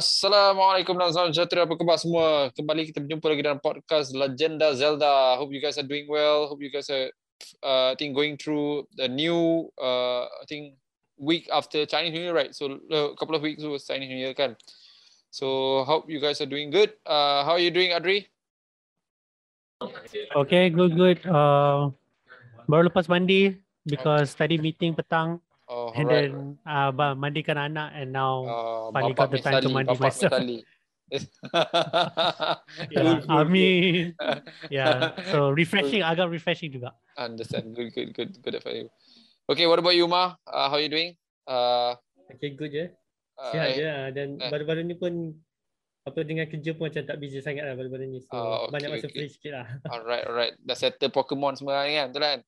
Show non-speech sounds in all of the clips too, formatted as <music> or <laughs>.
Assalamualaikum dan salam sejahtera apa khabar semua. Kembali kita berjumpa lagi dalam podcast Legenda Zelda. Hope you guys are doing well. Hope you guys are uh, I think going through the new uh, I think week after Chinese New Year right. So a couple of weeks was Chinese New Year kan. So hope you guys are doing good. Uh, how are you doing Adri? Okay, good good. Uh, baru lepas mandi because tadi meeting petang. Oh, And alright. then uh, ba- mandikan anak and now Uh, finally got the time to misali, mandi bapak myself. misali. <laughs> <laughs> yeah, I mean, <laughs> yeah. So refreshing, agak refreshing juga. Understand. Good, good, good, good for you. Okay, what about you, Ma? Uh, how you doing? Uh, Okay, good je. uh, Sihat je lah. Dan eh. baru-baru ni pun apa dengan kerja pun macam tak busy sangat lah baru-baru ni. So Oh, okay, banyak masa okay. free sikit lah. Alright, alright. Dah settle Pokemon semua ni kan? Betul kan?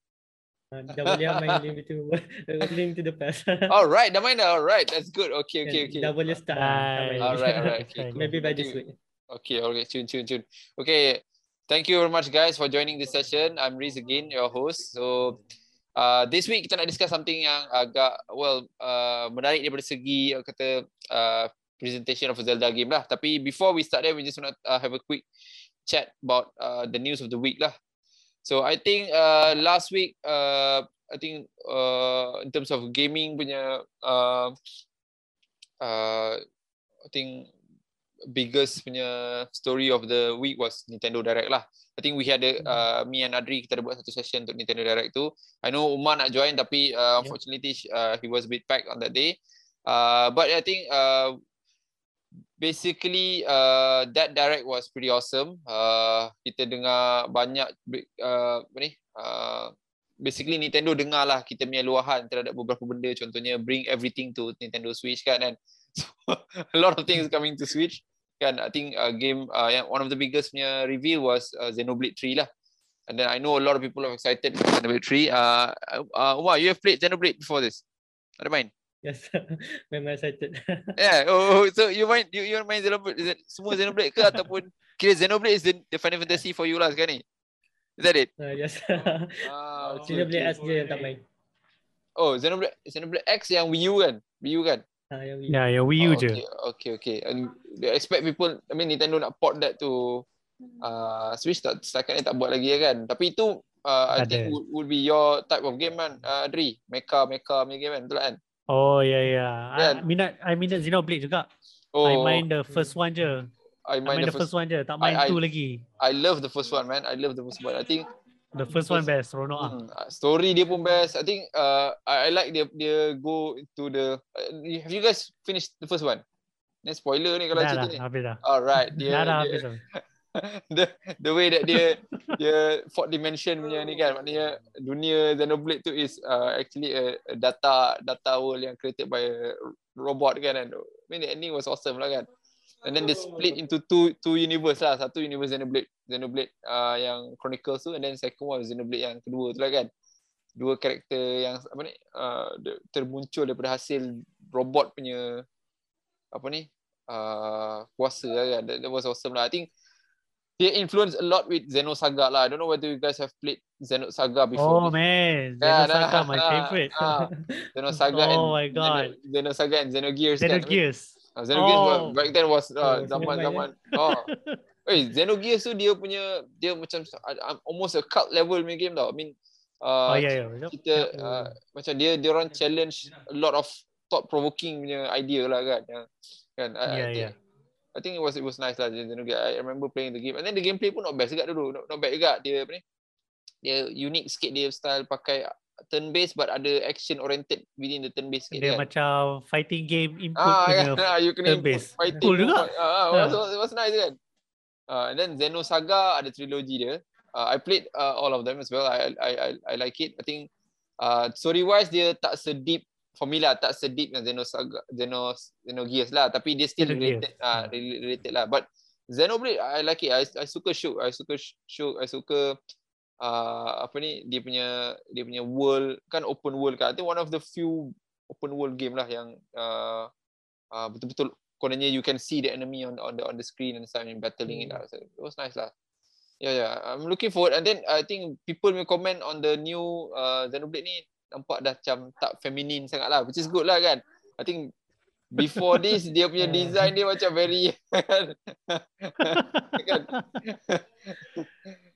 Ah, Dah boleh lah <laughs> main Link to, <laughs> link to the Past. Alright, dah main dah. Alright, that's good. Okay, okay, okay. Dah boleh start. Alright, alright. Okay, cool. Maybe by this week. Okay, okay. Tune, tune, tune. Okay, thank you very much guys for joining this session. I'm Riz again, your host. So, uh, this week kita nak discuss something yang agak, well, uh, menarik daripada segi uh, kata uh, presentation of a Zelda game lah. Tapi before we start there, we just want to uh, have a quick chat about uh, the news of the week lah. So I think uh, last week, uh, I think uh, in terms of gaming punya, uh, uh, I think biggest punya story of the week was Nintendo Direct lah. I think we had a, uh, me and Adri kita ada buat satu session untuk Nintendo Direct tu. I know Umar nak join tapi uh, unfortunately uh, he was a bit packed on that day. Uh, but I think uh, basically uh, that direct was pretty awesome. Uh, kita dengar banyak uh, apa ni? Uh, basically Nintendo dengar lah kita punya luahan terhadap beberapa benda. Contohnya bring everything to Nintendo Switch kan and <laughs> so a lot of things coming to Switch kan? I think uh, game uh, yang one of the biggest punya reveal was uh, Xenoblade 3 lah. And then I know a lot of people are excited for Xenoblade 3 uh, uh, Umar you have played Xenoblade before this? Ada main Yes. <laughs> Memang excited. <laughs> Yeah. Oh, oh, so you main you you main Xenoblade is it semua Xenoblade ke ataupun <laughs> kira Xenoblade is the, the Final Fantasy for you lah sekarang ni? Is that it? Ah, yes. Ah, Sini boleh S je yang tak main. Oh, Xenoblade Xenoblade X yang Wii U kan? Wii U kan? Ah, yang Yeah, yang Wii U Oh, je. okay, okay, okay. And they expect people, I mean Nintendo nak port that to uh, Switch tak setakat ni tak buat lagi ya kan? Tapi itu uh, I Ada. think would, would be your type of game kan, uh, Adri? Mecha, mecha punya game kan? Betul kan? Oh yeah yeah. Kan? I minat I minat Xenoblade juga. Oh, I main the first one je. I I main main the the first first, one je. Tak main I- I- two lagi. I love the first one man. I love the first one. I think The first one best. Seronok ah. Hmm, uh, story dia pun best. I think uh, I, I like dia dia go into the. Uh, have you guys finished the first one? Ni spoiler ni kalau Dah cerita dah ni. habis dah. Alright, <laughs> dia, Dah dah dia habis dah. <laughs> the the way that dia dia fourth dimension punya ni kan. Maknanya dunia Xenoblade tu is uh, actually a, a data data world yang created by a robot kan. And I mean the ending was awesome lah kan. And then they split into two two universe lah. Satu universe Xenoblade Xenoblade uh, yang Chronicles tu. And then second one Xenoblade yang kedua tu lah kan. Dua karakter yang apa ni uh, termuncul daripada hasil robot punya apa ni uh, kuasa lah kan. That, that was awesome lah. I think dia influence a lot with Xenosaga lah. I don't know whether you guys have played Xenosaga before. Oh man, Yeah, Xenosaga nah, my ah, favorite. ah, Xenosaga <laughs> and Oh my God. Xeno, Xenosaga and Xenogears kan. Xenogears. Uh, Xenogears Oh. was- back then was uh, Oh, zaman-zaman oh. <laughs> Eh, Xenogears tu dia punya dia macam uh, almost a cult level punya game tau. I mean uh, Oh yeah yeah. kita uh, macam dia dia orang challenge a lot of thought provoking punya idea lah kan. Kan Yeah, think, yeah. I think it was it was nice lah Xenogears. I remember playing the game and then the gameplay pun not bad juga dulu. Not, not bad juga dia apa ni. Dia unique sikit dia style pakai turn based but ada action oriented within the turn based sikit Dia kan. macam fighting game input Ah, kan? Ah, you kena turn based. fighting. Cool juga. Ah, ah, Ah. was, was, was nice kan. Uh, and then Xenosaga ada trilogy dia. Uh, I played uh, all of them as well. I I I, I like it. I think uh, story wise dia tak sedeep for me lah, tak sedeep dengan Xenosaga, Xeno Xenogears lah. Tapi dia still related, ah, uh, related lah. But Xenoblade, I like it. I, I suka show, I suka show, I suka uh, apa ni dia punya dia punya world kan open world kan. I think one of the few open world game lah yang uh, uh, betul-betul kononnya you can see the enemy on on the on the screen and stuff and battling it lah. So it was nice lah. Yeah, yeah. I'm looking forward. And then I think people will comment on the new uh, Xenoblade ni nampak dah macam tak feminine sangat lah, which is good lah kan. I think before this dia punya <laughs> design dia macam very <laughs> kan <laughs>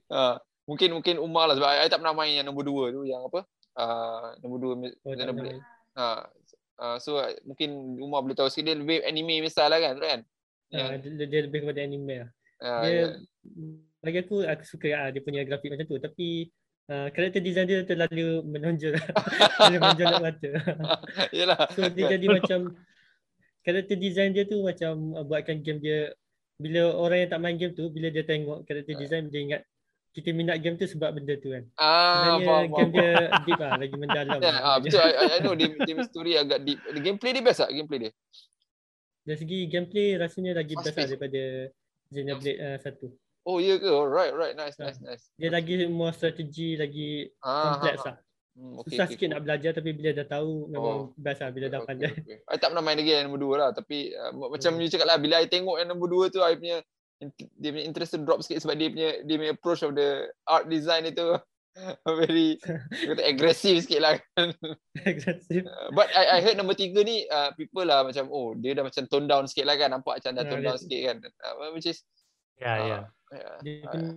Ah, mungkin mungkin Umar lah sebab I, I tak pernah main yang nombor dua tu yang apa uh, nombor dua Oh, tahu. Ha, uh, so uh, mungkin Umar boleh tahu sikit dia lebih anime misal lah kan, kan? Ah, dia, dia lebih kepada anime lah. Uh, Dia ya. bagi aku aku suka ah, dia punya grafik macam tu tapi uh, karakter design dia terlalu menonjol. <laughs> terlalu menonjol mata. <laughs> Yalah. So dia jadi macam karakter design dia tu macam uh, buatkan game dia bila orang yang tak main game tu bila dia tengok karakter Ah. design dia ingat kita minat game tu sebab benda tu kan. Ah, Sebenarnya faham, game faham. dia deep lah, lagi mendalam. Ya, lah. ah, betul. I, I- know dia, dia story agak deep. The gameplay dia best tak? Gameplay dia? Dari segi gameplay rasanya lagi Fast best lah daripada Xenoblade uh, 1. Oh, ya ke? Oh, right, right. Nice, Ah. nice, nice. Dia lagi more strategi, lagi Ah, kompleks ah, ah. lah. Hmm, okay, Susah okay, sikit cool. nak belajar tapi bila dah tahu memang Oh. best lah bila dah Okay, pandai. okay. I tak pernah main lagi yang nombor dua lah. Tapi uh, macam Hmm. you cakap lah, bila I tengok yang nombor dua tu, I punya dia punya interest tu drop sikit sebab dia punya dia punya approach of the art design itu <laughs> very kata aggressive sikit lah kan. <laughs> Agresif. Uh, But I, I heard nombor tiga ni uh, people lah macam oh dia dah macam tone down sikit lah kan nampak macam dah Ah, tone down sikit kan uh, which is Ya, ya. Uh, Dia uh,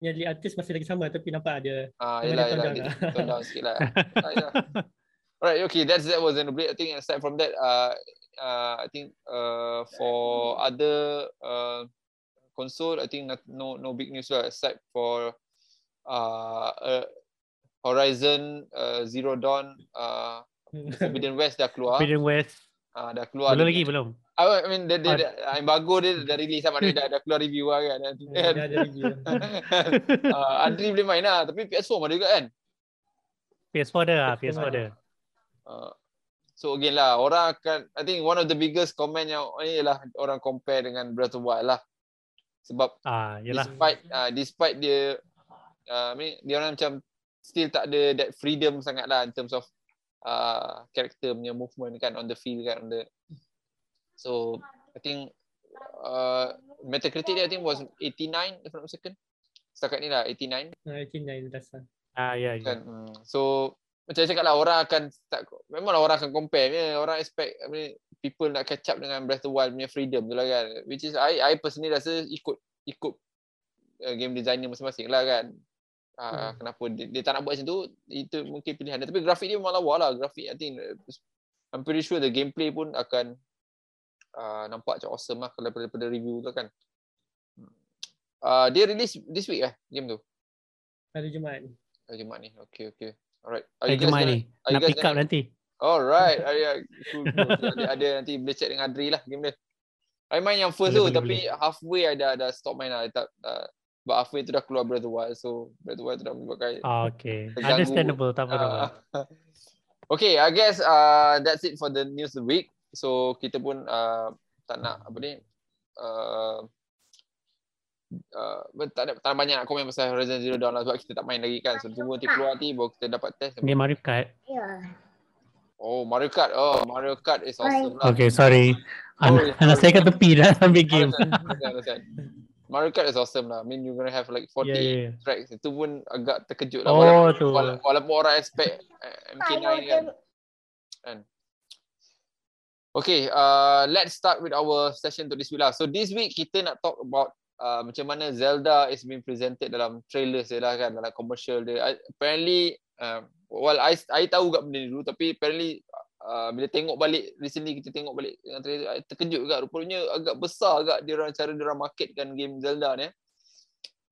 punya lead artist masih lagi sama tapi nampak ada uh, memang yelah, down dia lah. tone down sikit lah <laughs> uh, yeah. Alright, okay, that's that was Xenoblade. I think aside from that, uh, uh, I think uh, for other uh, console, I think not, no no big news lah aside for uh, uh, Horizon uh, Zero Dawn, uh, <laughs> Forbidden West dah keluar. Forbidden West. Uh, dah keluar. Belum lagi, punya- belum. I mean, dia, dia, dia, embargo dia dah release sama dia dah, dah keluar review lah kan. <laughs> Dah ada review. uh, Adri boleh main lah, tapi PS4 ada juga kan. PS4 dah, ah, PS4 ada. Uh, so again lah, orang akan, I think one of the biggest comment yang ni ialah orang compare dengan Breath of Wild lah. Sebab Ah, yalah. despite uh, despite dia, uh, I mean, dia orang macam still tak ada that freedom sangat lah in terms of uh, character punya movement kan on the field kan on the so I think uh, Metacritic dia I think was 89 if I'm not mistaken setakat ni lah 89 Ah, 89 dasar. Ah, ya, ya. kan hmm. so macam saya cakap lah orang akan tak, memanglah orang akan compare ni orang expect I mean, people nak catch up dengan Breath of the Wild punya freedom tu lah kan which is I I personally rasa ikut ikut uh, game designer masing-masing lah kan uh, Hmm. kenapa dia, dia tak nak buat macam tu itu mungkin pilihan dia tapi grafik dia memang lawa lah grafik I think uh, I'm pretty sure the gameplay pun akan uh, nampak macam awesome lah kalau daripada, review tu kan uh, dia release this week eh game tu Hari Jumaat ni. hari Jumaat ni okay okay alright Are Hari Jumaat ni. Nak pick up nanti. Alright, ah, <laughs> yeah, cool, cool. ada, ada nanti boleh check dengan Adri lah game dia. I main yang first Boleh, tu boleh, tapi halfway I dah, dah stop main lah. I tak, uh, but halfway tu dah keluar Breath of Wild. So Breath of Wild tu dah menyebabkan Ah, okay. Terganggu. Understandable, tak apa-apa. Ah. <laughs> okay, I guess uh, that's it for the news of the week. So kita pun uh, tak nak apa ni uh, uh, tak, ada, tak ada banyak nak komen pasal Horizon Zero Dawn lah sebab kita tak main lagi kan. So tunggu nanti keluar nanti baru kita dapat test. Game Mario Kart. Oh Mario Kart. Oh Mario Kart is awesome lah. Okay, sorry. Oh, An- anak saya kat tepi dah ambil game. Mario Kart is awesome lah. I mean you're gonna have like 48 Yeah, yeah, yeah. tracks. Itu pun agak terkejut lah. Oh, walaupun, tu. wala- walaupun orang expect eh, MK9 kan. kan. Okay, uh, let's start with our session untuk this week lah. So this week kita nak talk about uh, macam mana Zelda is being presented dalam trailers dia lah kan, dalam commercial dia. I, apparently, uh, well I, I tahu kat benda dulu tapi apparently uh, bila tengok balik, recently kita tengok balik dengan trailer, I terkejut juga. Rupanya agak besar agak dia orang cara dia orang marketkan game Zelda ni. eh.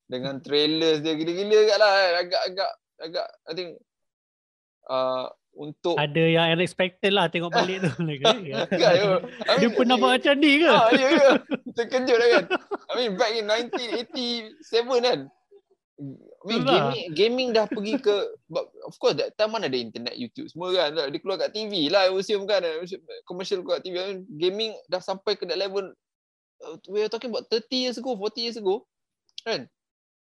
Dengan trailers dia gila-gila agak lah. eh. Agak-agak, agak, I think uh, untuk Ada yang unexpected lah tengok balik tu. Kan, <laughs> Dia mean, pernah buat macam ni ke? Ah, ya, ya. Terkejut lah kan. I mean, back in 1987 kan. I mean, Itulah. gaming, gaming dah pergi ke, of course that time mana ada internet, YouTube semua kan. Dia keluar kat TV lah, assume kan. Commercial keluar kat TV. Mean, gaming dah sampai ke that level. Uh, we are talking about 30 years ago, 40 years ago. Kan?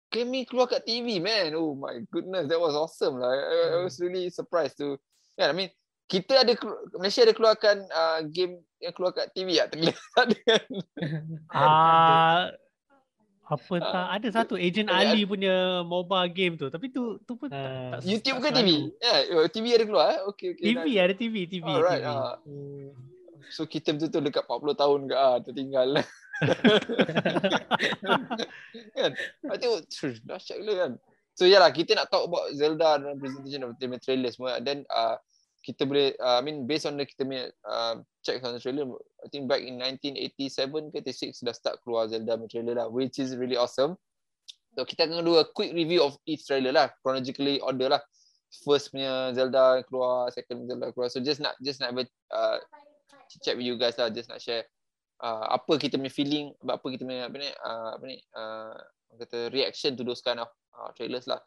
Gaming keluar kat TV, man. Oh my goodness, that was awesome lah. I, I- I was really surprised to, kan, I mean, kita ada, Malaysia ada keluarkan uh, game yang keluar kat TV tak? Terlihat kan? <laughs> Ah, apa tak ada satu Agent Ada- Ali punya mobile game tu tapi tu tu pun tak, Ah, tak YouTube tak ke TV? Ya, yeah, TV ada keluar eh. Okey okey. TV ada TV TV Alright. TV. ah. Hmm. So kita betul-betul dekat 40 tahun ke ah tertinggal. <laughs> <laughs> kan? I tengok "Tsh, dahsyat gila kan. So yalah kita nak talk about Zelda dan presentation of the trailer semua then uh, kita boleh uh, I mean based on the kita punya uh, check on the trailer I think back in 1987 ke 86 dah start keluar Zelda trailer lah which is really awesome. So kita akan do a quick review of each trailer lah chronologically order lah. First punya Zelda keluar, second Zelda keluar. So just nak just nak uh, chat with you guys lah just nak share uh, apa kita punya feeling apa kita punya apa ni uh, apa ni uh, kata reaction to those kind of uh, trailers lah.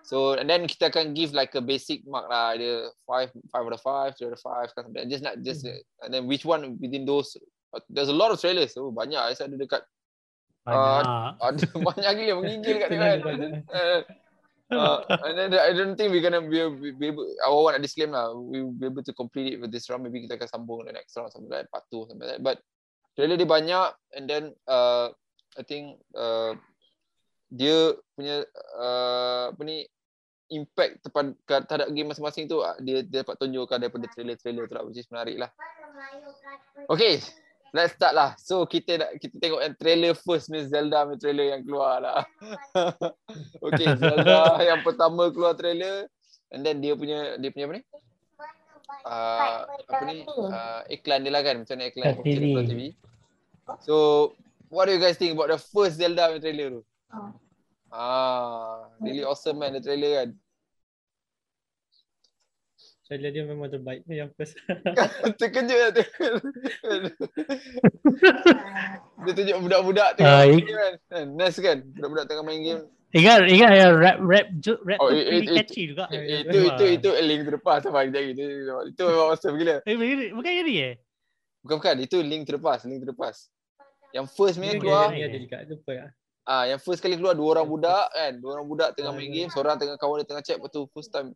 So and then kita akan give like a basic mark lah dia 5 5 out of 5, 3 out of 5 kan something. Just not just Hmm. uh, and then which one within those uh, there's a lot of trailers. So banyak saya ada dekat Banyak. <laughs> ada banyak gila menggigil kat dia kan. Terlalu banyak. Uh, uh, and then I don't think we're gonna be, be, be able, our one nak disclaim lah, we will be able to complete it with this round. Maybe kita akan sambung the next round sampai like part 2 sampai like that. But trailer dia banyak and then uh, I think uh, dia punya uh, apa ni impact tepat terhadap game masing-masing tu uh, dia dia dapat tunjukkan daripada trailer-trailer tu lah which is menarik lah. Okay, let's start lah. So kita nak kita tengok yang trailer first Miss Zelda punya trailer yang keluar lah. <laughs> okay, Zelda yang pertama keluar trailer and then dia punya dia punya apa ni? Uh, apa ni? Uh, iklan dia lah kan macam mana iklan TV. TV. So what do you guys think about the first Zelda punya trailer tu? Ah, really awesome man the trailer kan. Trailer dia memang terbaik yang first. <laughs> Terkejut lah tu. <laughs> Dia tunjuk budak-budak tengah Ah, main game kan. Kan, Nice kan? Budak-budak tengah main game. Ingat ingat yang rap rap rap Oh, tu it- pretty it- catchy juga. Eh, ya, Itu itu itu link past apa kejap lagi. Itu, itu memang awesome gila. Eh, bukan bukan yang ni eh? Bukan bukan, itu link past, link past. Yang first punya Dia keluar, ni ada juga lupa lah. Ah yang first kali keluar dua orang budak kan, dua orang budak tengah Ah, main ya. game, seorang tengah kawan dia tengah chat, lepas tu first time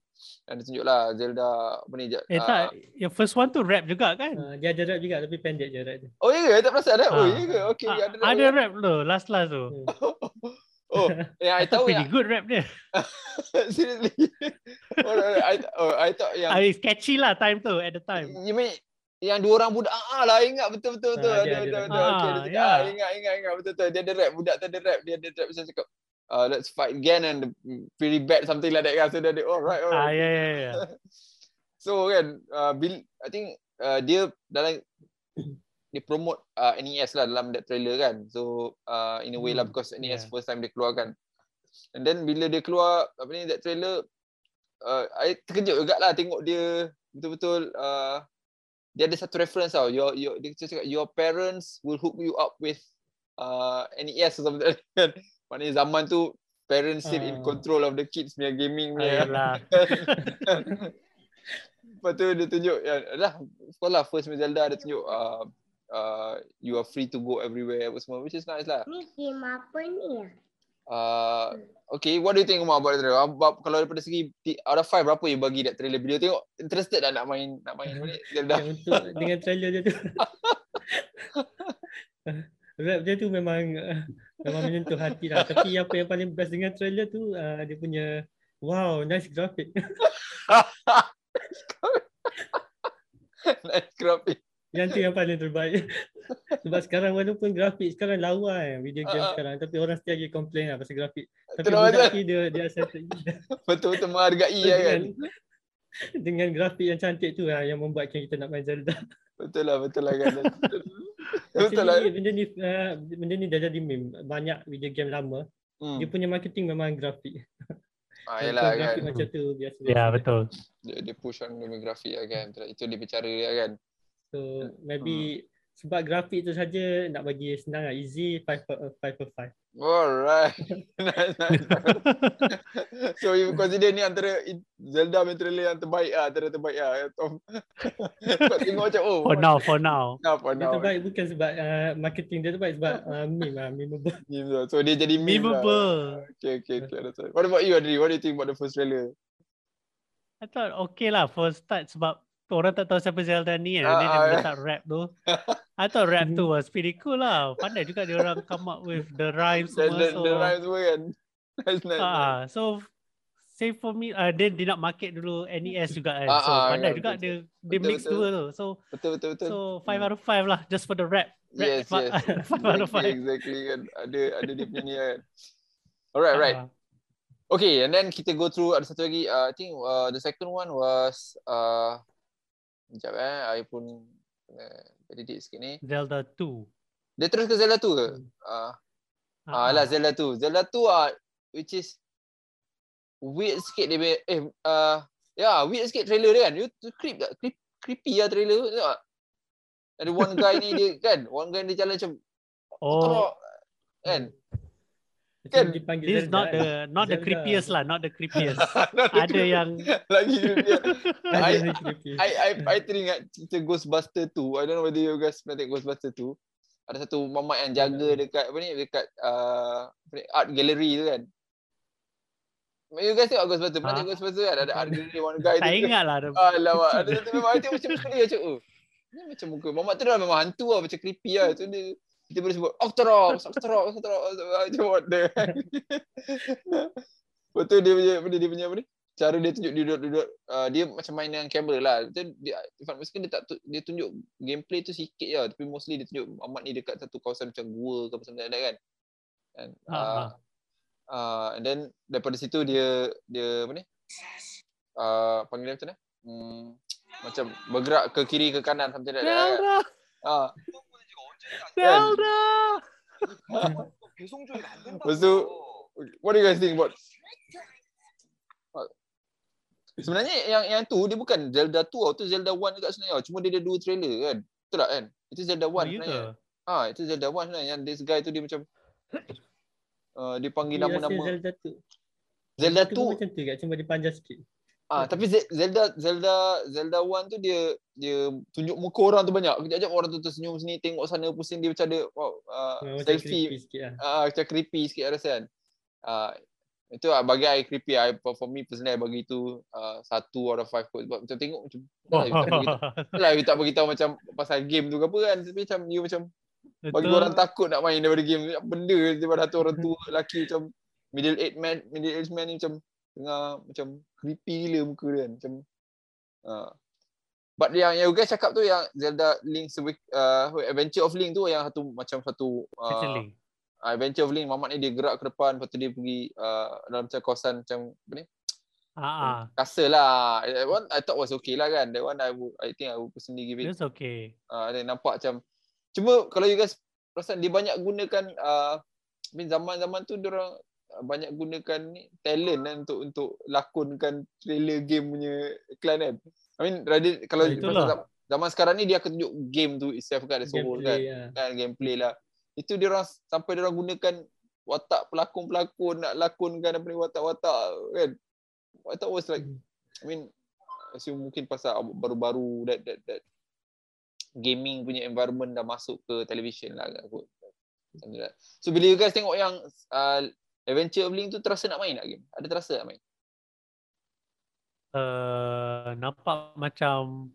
yang dia tunjuk lah Zelda apa ni Eh ah, tak, yang first one tu rap juga kan? Uh, dia ada rap juga tapi pendek je rap dia. Oh ya ke? Tak perasan dah. Oh Ah. ya ke? Okey, Ah, ada ada rap tu, last last tu. Hmm. <laughs> Oh, yang I <laughs> tahu Pretty yang good rap dia. <laughs> seriously. oh, I, oh, I thought yang Ah, it's catchy lah time tu at the time. You mean yang dua orang budak ah ah lah ingat betul betul betul Ah, ada dia ada ada ada rap. okey Ah, dia cakap, ya. ah, ingat ingat ingat betul betul dia ada rap budak tu ada rap dia ada rap macam cakap uh, let's fight again and pretty bad something like that kan so dia ada oh right Ah, alright ya ya ya. <laughs> so kan uh, Bill I think uh, dia dalam dia promote uh, NES lah dalam that trailer kan so uh, in a way lah Hmm, because NES yeah. first time dia keluarkan and then bila dia keluar apa ni that trailer uh, I terkejut juga lah tengok dia betul-betul uh, dia ada satu reference tau your your dia cakap your parents will hook you up with uh, NES or something kan maknanya zaman tu parents still in Ah. control of the kids punya gaming punya yalah. <laughs> Lepas tu dia tunjuk ya, dah of course lah first Zelda dia tunjuk uh, uh, you are free to go everywhere apa semua which is nice lah. Ni game apa ni? Uh, okay, what do you think Umar about the trailer? Abang, kalau daripada segi out of five berapa you bagi that trailer? Bila tengok interested dah nak main nak main Zelda. Yang untuk dengan trailer dia tu. <laughs> rap dia tu memang uh, memang menyentuh hati lah. Tapi apa yang paling best dengan trailer tu uh, dia punya wow nice graphic. <laughs> nice graphic. Yang tu yang paling terbaik. <laughs> Sebab sekarang walaupun grafik sekarang lawa kan video game ah. sekarang tapi orang still lagi complain lah pasal grafik. Tapi budak dia dia accepted <laughs> Betul-betul menghargai lah kan. dengan, grafik yang cantik tu lah yang membuatkan kita nak main Zelda. <laughs> Betul lah, betul lah kan. betul lah. Benda ni uh, benda ni dah jadi meme. Banyak video game lama Hmm. dia punya marketing memang grafik. Ah, yalah kan. grafik macam tu biasa. Ya betul. Dia, dia push on demografi lah kan. Itu dia bicara dia kan. So maybe Hmm. sebab grafik tu saja nak bagi senang lah easy 5 per 5 per 5. Alright. <laughs> nice, nice. so you consider ni antara Zelda punya trailer yang terbaik lah, antara terbaik lah. Tom. <laughs> Kau tengok macam oh. For now, for now. Nah, for Dia now. terbaik bukan sebab uh, marketing dia terbaik sebab uh, meme lah, memeable. <laughs> Meme lah. So dia jadi meme lah. Memeable. Okay, okay, okay. That's right. What about you, Adri? What do you think about the first trailer? I thought okay lah for start sebab orang tak tahu siapa Zelda ni kan. Ah, Dia ah, dia yeah. letak rap tu. <laughs> I thought rap tu was pretty cool lah. Pandai juga dia orang come up with the rhymes The, semua. the, So, the rhymes semua kan? <laughs> Nice, ah, so same for me. Uh, dia dia nak market dulu NES juga kan. Ah, so ah, pandai ya, juga betul, dia dia Betul, mix betul. dua tu. So Betul betul betul. so five Hmm. out of five lah just for the rap. rap Yes, yes. <laughs> five out of Exactly, five. exactly kan. Ada ada dia punya ni kan. Alright, right. Ah, Okay, and then kita go through ada satu lagi. Uh, I think uh, the second one was uh, Sekejap eh, I pun kena edit sikit ni. Zelda 2. Dia terus ke Zelda 2 ke? Hmm. Uh, Ah, ah, lah Zelda 2. Zelda 2 ah which is weird sikit dia eh uh, ya yeah, weird sikit trailer dia kan. You creep tak? Creep, creepy lah trailer tu. Tak? Ada one guy ni dia <laughs> kan, one guy dia jalan macam Oh, teruk kan. Macam Kan? dipanggil this Zelda not kan. the not the creepiest lah, not the creepiest. <laughs> Ada Ada yang <laughs> lagi. Ada I- creepy. I I I teringat cerita Ghostbuster 2. I don't know whether you guys pernah tengok Ghostbuster 2. Ada satu mamat yang jaga dekat apa ni dekat uh, apa ni, art gallery tu kan. You guys tengok Ghostbuster? Pernah Ha? tengok Ghostbuster kan? Ada art gallery one guy tak tu. ingat lah. Alamak, ada satu memang I tengok macam sekali macam oh. Ni macam muka mamat tu dah memang hantu lah macam creepy lah. Tu dia kita boleh sebut Octorok, Octorok, Octorok macam what the Betul dia punya dia, dia punya apa ni? Cara dia tunjuk dia duduk-duduk uh, dia macam main dengan kamera lah. Betul dia Irfan Miskin dia tak tu- dia tunjuk gameplay tu sikit je tapi mostly dia tunjuk Mamat ni dekat satu kawasan macam gua ke apa semua ada kan. And, uh, uh, and then daripada situ dia dia apa ni? Uh, panggil dia macam mana? Hmm, macam bergerak ke kiri ke kanan something like that. Zelda, Ah, Zelda. Lepas tu, what do you guys think about Sebenarnya yang yang tu dia bukan Zelda 2 tau, tu Zelda 1 juga sebenarnya. Cuma dia ada dua trailer kan. Betul tak kan? Itu Zelda 1 Oh, ya sebenarnya. Ah, itu Zelda 1 sebenarnya. Yang this guy tu dia macam uh, dia panggil nama-nama Zelda tu. Zelda tu pun 2 macam tu kat cuma dia panjang sikit. Ah, tapi Ze- Zelda Zelda Zelda 1 tu dia dia tunjuk muka orang tu banyak. Kejap-kejap orang tu tersenyum sini, tengok sana pusing dia macam ada wow, uh, Macam selfie creepy sikit lah. ah macam creepy sikit rasa kan. Ah itu lah bagi I creepy I, for me personally I bagi tu uh, satu out of five kot sebab macam tengok macam dah lah, you tak bagi lah you tak bagi tahu macam pasal game tu ke apa kan tapi macam you macam bagi Betul. orang takut nak main daripada game benda daripada satu orang tua lelaki macam middle age man middle age man ni macam tengah macam creepy gila muka dia kan macam uh. but yang yang you guys cakap tu yang Zelda Awak- uh, Adventure of Link tu yang satu macam satu uh, uh, Adventure of Link Mamat ni dia gerak ke depan lepas tu dia pergi uh, dalam macam kawasan macam apa ni Ah, ah. castle lah that one I thought was okay lah kan that one I would, I think I would personally give it It's okay. uh, dia nampak macam cuma kalau you guys perasan dia banyak gunakan uh, I mean zaman-zaman tu dia orang banyak gunakan ni talent kan untuk untuk lakonkan trailer game punya iklan kan I mean rather kalau Ah, itulah. zaman sekarang ni dia akan tunjuk game tu itself kan as a whole kan Gameplay lah. kan gameplay lah itu dia orang sampai dia orang gunakan watak pelakon-pelakon nak lakonkan apa ni watak-watak kan I thought was like I mean assume mungkin pasal baru-baru that that that gaming punya environment dah masuk ke television lah kot. Lah. So bila you guys tengok yang uh, Adventure of Link tu terasa nak main tak game? Ada terasa nak main? Uh, nampak macam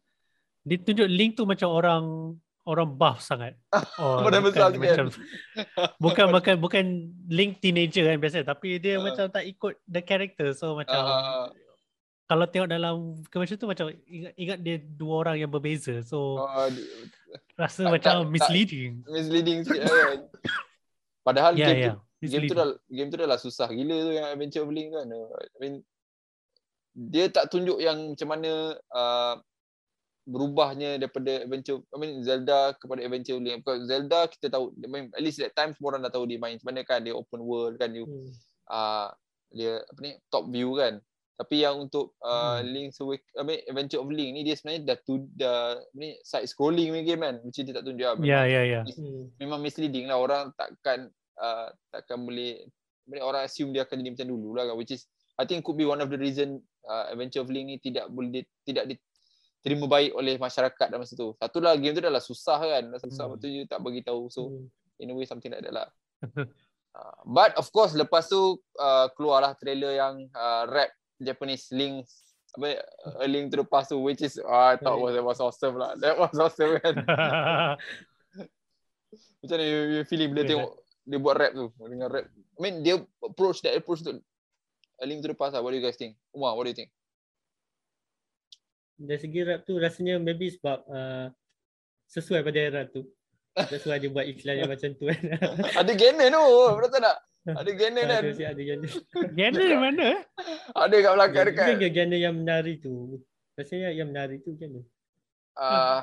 dia tunjuk link tu macam orang orang buff sangat. <laughs> Oh, Badan besar sikit. macam <laughs> bukan bukan bukan link teenager kan biasa tapi dia Ah. macam tak ikut the character so macam Uh, kalau tengok dalam commercial tu macam ingat, ingat dia dua orang yang berbeza so uh, rasa tak- macam tak- misleading. misleading sikit kan. <laughs> Padahal Ya game tu game tu dah game tu dah lah susah gila tu yang Adventure of Link kan. I mean dia tak tunjuk yang macam mana uh, berubahnya daripada Adventure I mean Zelda kepada Adventure of Link. Because Zelda kita tahu I mean, at least that time semua orang dah tahu dia main macam mana kan dia open world kan you Hmm. uh, dia apa ni top view kan. Tapi yang untuk uh, Hmm. Link's Awake, I mean Adventure of Link ni dia sebenarnya dah tu dah ni side scrolling punya game kan. Which dia tak tunjuk lah. Ya ya ya. Memang misleading lah orang takkan uh, takkan boleh orang assume dia akan jadi macam dulu lah kan which is I think could be one of the reason uh, Adventure of Link ni tidak boleh di- tidak diterima baik oleh masyarakat dalam masa tu. Satu lah game tu dah lah susah kan, susah Hmm. betul je tak bagi tahu. So Hmm. in a way something like that lah. <laughs> uh, but of course lepas tu uh, keluarlah trailer yang uh, rap Japanese Link apa uh, Link to the Past tu which is uh, I thought was that was awesome lah. That was awesome kan. <laughs> <laughs> Macam mana you, you feeling bila tengok dia buat rap tu dengan rap. I mean dia approach that approach tu A Link to the Past lah. What do you guys think? Umar, what do you think? Dari segi rap tu rasanya maybe sebab uh, sesuai pada era tu. That's why dia buat iklan yang <laughs> macam tu kan. Ada Ganon tu. Betul tak? Ada Ganon kan? Ada ada genre. Genre di mana? eh? Ada kat belakang dekat. Bukan genre yang menari tu. Rasanya yang menari tu macam mana? Uh,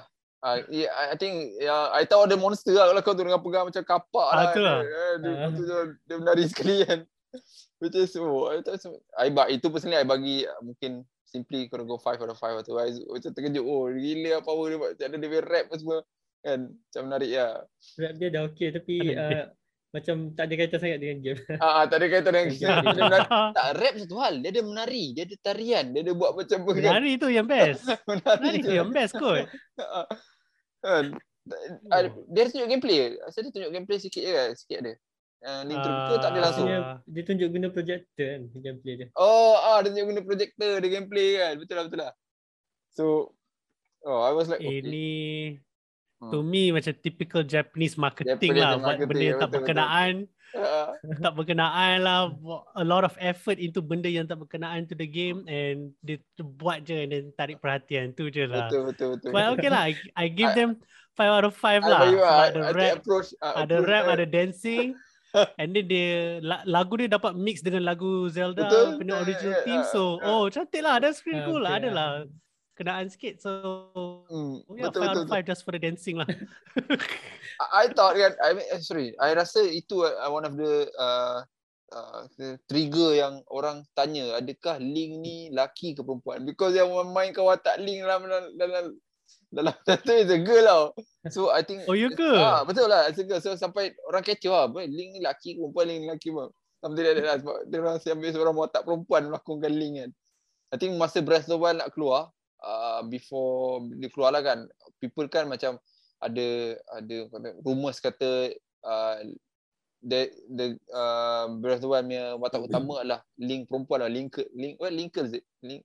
uh, yeah, I I think yeah, I tahu ada monster lah kalau kau tu dengan pegang macam kapak Ah, lah. tu lah. Eh, Dia, Ah. dia, dia, menari <laughs> sekali kan. Which is, oh, I, tahu, I, itu personally I bagi uh, mungkin simply kau go 5 out of 5 tu. I macam terkejut, oh gila lah power dia buat. Macam ada dia punya rap pun semua. Kan, macam menarik lah. Rap dia dah okey tapi uh, macam tak ada kaitan sangat dengan game. <laughs> Ah, ah, tak ada kaitan dengan <laughs> Dia dia menari. Ah, Tak, rap satu hal. Dia ada menari. Dia ada tarian. Dia ada buat macam apa kan. Menari tu yang best. Menari Menari tu tu. yang best kot. Kan. Ah, Dia ada tunjuk gameplay. Rasa dia tunjuk gameplay sikit je kan. Sikit ada. Uh, link tu ke tak ada langsung. Rasanya dia tunjuk guna projector kan gameplay dia. Oh, ah dia tunjuk guna projector dia gameplay kan. Betul lah betul lah. So oh I was like okay. Ini Hmm. to me macam typical Japanese marketing Japanese lah buat marketing, benda yang tak betul, betul. Ah, <laughs> tak berkenaan lah. A lot of effort into benda yang tak berkenaan to the game and dia buat je and then tarik perhatian. Tu je lah. Betul betul betul. but okay lah. I, I give I- them 5 out of 5 I lah. you, ah, ada I rap approach, ah, ada approach, rap ah. ada dancing. <laughs> And then dia la- lagu dia dapat mix dengan lagu Zelda Betul. punya Ya, original ya, theme. Ya, so ya. oh cantik lah. That's pretty Ah, cool lah. okay, ada lah kenaan sikit so Hmm, oh yeah, 5 betul out betul. of 5 just for the dancing lah <laughs> I, thought kan I mean, eh, sorry, I rasa itu uh, one of the uh, uh, trigger yang orang tanya adakah Link ni laki ke perempuan because yang mainkan watak Link dalam dalam dalam dalam tu is a girl tau. So I think Oh, ya ke? Ah, betul lah, it's a girl. So sampai orang kecoh lah, "Boy, Link ni laki ke perempuan, Link ni laki pun. Like that lah sebab dia orang si ambil seorang watak perempuan melakonkan Link kan. I think masa Breath of the Wild nak keluar, uh, before dia keluar lah kan, people kan macam ada ada kata, rumors kata uh, the the uh, Breath of the Wild punya watak utama adalah Link perempuan lah, Link Link what Linkle is it? Link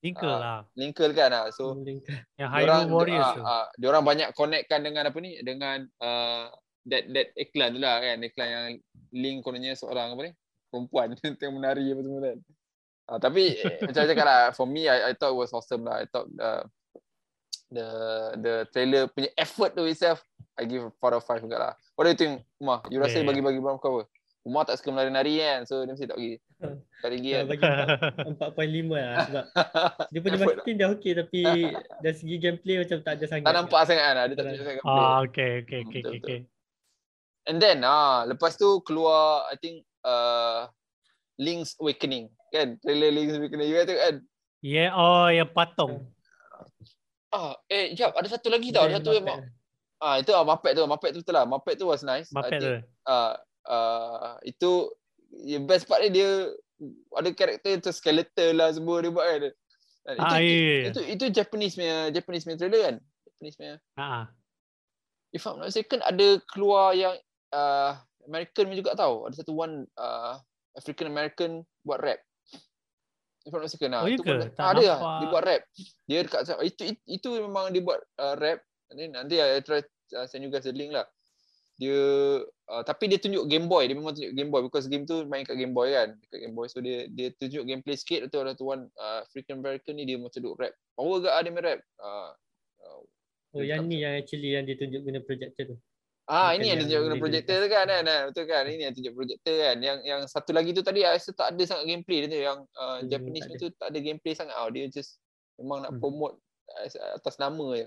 Linkle Ah, lah Linkle kan lah. So Link. yang Diorang- Hyrule Warriors ah, tu ah, diorang banyak connectkan dengan apa ni dengan uh, that that iklan tu lah kan iklan yang link kononnya seorang apa ni perempuan <laughs> yang menari apa semua kan uh, tapi eh, <laughs> macam cakap lah for me I, I thought it was awesome lah. I thought uh, the the trailer punya effort tu itself I give 4 out of 5 juga lah. What do you think Umar? You rasa Yeah. bagi-bagi berapa? Kau apa Umar tak suka menari-nari kan so dia mesti tak bagi. Tak lagi Uh, kan? bagi 4.5 lah sebab <laughs> dia punya marketing dah okey tapi dari segi gameplay macam tak ada sangat. tak nampak sangat kan dia tak tunjuk sangat ah okay okay Hmm, okay betul, okay, okay. And then ah lepas tu keluar I think uh, Link's Awakening kan? Trailer Link's Awakening. You tu kan? Yeah oh yang patung. Ah eh jap ada satu lagi tau ada satu yang ah itu ah Muppet tu Muppet tu betul lah. Muppet tu was nice. Muppet think, tu. ah uh, itu yang best part dia dia ada karakter tu skeleton lah semua dia buat kan. Ah, itu, ah ya ya, ya. itu itu Japanese punya Japanese punya trailer kan? Japanese punya. Ah, ah. if I'm not mistaken ada keluar yang uh, American punya juga tau. Ada satu one uh, African American buat rap. If I'm not mistaken lah. Oh, ya Itu ke? pun- Tak ah, ada lah. Dia buat rap. Dia dekat itu itu, itu memang dia buat uh, rap. Nanti nanti I try uh, send you guys the link lah. Dia uh, tapi dia tunjuk Game Boy. Dia memang tunjuk Game Boy because game tu main kat Game Boy kan. Dekat Game Boy. So dia dia tunjuk gameplay sikit tu ada tu one uh, African American ni dia macam duk rap. Power gak ada main rap. Uh, uh, Oh yang ni yang actually yang ditunjuk guna projector tu. Ah ini yang yang tunjuk guna projector tu kan, kan? Kan betul kan? Ini yang tunjuk projector kan? Yang yang satu lagi tu tadi I rasa tak ada sangat gameplay dia tu. Yang uh, Hmm, Japanese tak tu tak ada gameplay sangat. Tau dia just memang nak Hmm. promote as- atas nama je.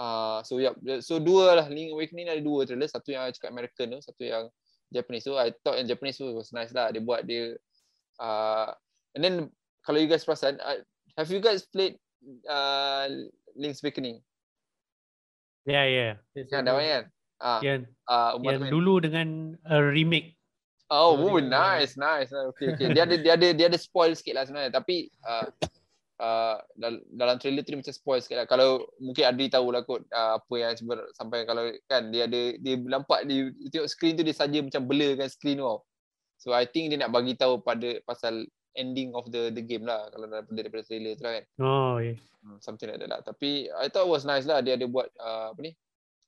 Ah so yep so dua lah. Link Awakening ada dua trailer. Satu yang I cakap American tu satu yang Japanese tu. I thought yang Japanese tu was nice lah. Dia buat dia uh, and then kalau you guys perasan uh, have you guys played uh, Link's Awakening? ya ya. Yang dah main kan? Ah, yang ah, Umar yang dulu dengan uh, remake Oh, Oh, nice, nice. Okay, okay. Dia ada dia ada dia ada spoil sikit lah sebenarnya. Tapi uh, uh, dal- dalam trailer tu dia macam spoil sikit lah. Kalau mungkin Adri tahu lah kot uh, apa yang sebenarnya sampai kalau kan dia ada dia nampak dia tengok screen tu dia saja macam blurkan screen tu tau. So I think dia nak bagi tahu pada pasal ending of the the game lah kalau daripada, daripada trailer tu lah kan. oh ya Hmm, something like that lah. Tapi I thought it was nice lah dia ada buat uh, apa ni?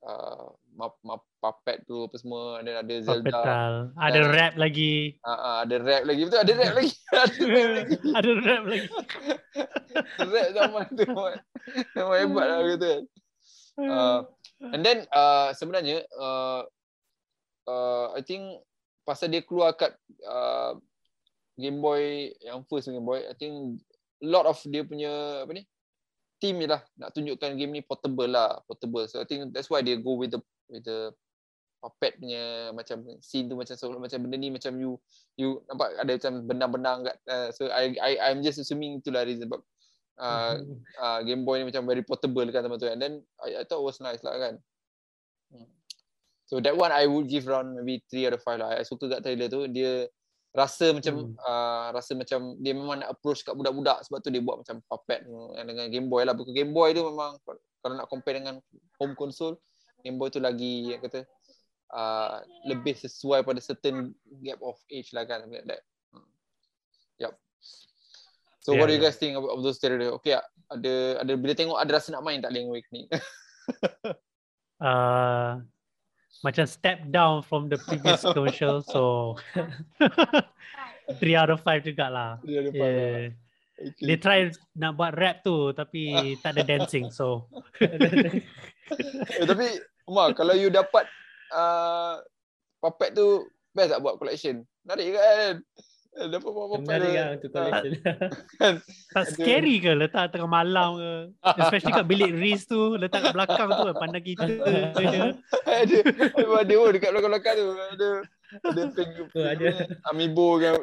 uh, map, puppet tu apa semua dan ada Zelda. Zelda. Petal. Ada Dan- rap lagi. Uh, uh, ada rap lagi. Betul ada rap lagi. <laughs> ada rap lagi. <laughs> Rap zaman tu. Memang hebat lah kan. Uh, and then uh, sebenarnya uh, uh, I think pasal dia keluar kat uh, Game Boy yang first Game Boy, I think lot of dia punya apa ni team je lah nak tunjukkan game ni portable lah, portable. So I think that's why they go with the with the puppet punya macam scene tu macam seolah macam benda ni macam you you nampak ada macam benang-benang kat uh, so I I I'm just assuming itulah reason sebab uh, <laughs> uh, Game Boy ni macam very portable kan teman tu and then I, I thought it was nice lah kan. Hmm. so that one I would give around maybe 3 out of 5 lah. I suka kat trailer tu. Dia rasa macam Hmm. uh, rasa macam dia memang nak approach kat budak-budak sebab tu dia buat macam puppet dengan Game Boy lah. Bukan Game Boy tu memang kalau nak compare dengan home console Boy tu lagi yang kata uh, lebih sesuai pada certain gap of age lah kan like that. Hmm. Yup. So Yeah, what do you yeah. guys think of, of those trailer? Okay, ada ada bila tengok ada rasa nak main tak Link Awakening? <laughs> Uh, macam step down from the previous commercial. So, <laughs> <laughs> 3 out of 5 jugalah. Dia ada faham. Yeah. Dia try nak buat rap tu tapi tak ada dancing. So, Eh, tapi Umar, kalau you dapat uh, puppet tu best tak buat collection? Menarik kan? Eh, Dapat buat puppet Menarik tu. lah untuk collection. Kan? tak scary ke letak tengah malam ke? Especially kat bilik Riz tu, letak kat belakang tu kan, pandang kita ada ada ada oh, dekat belakang-belakang tu ada ada pink, Oh, ada. amiibo kan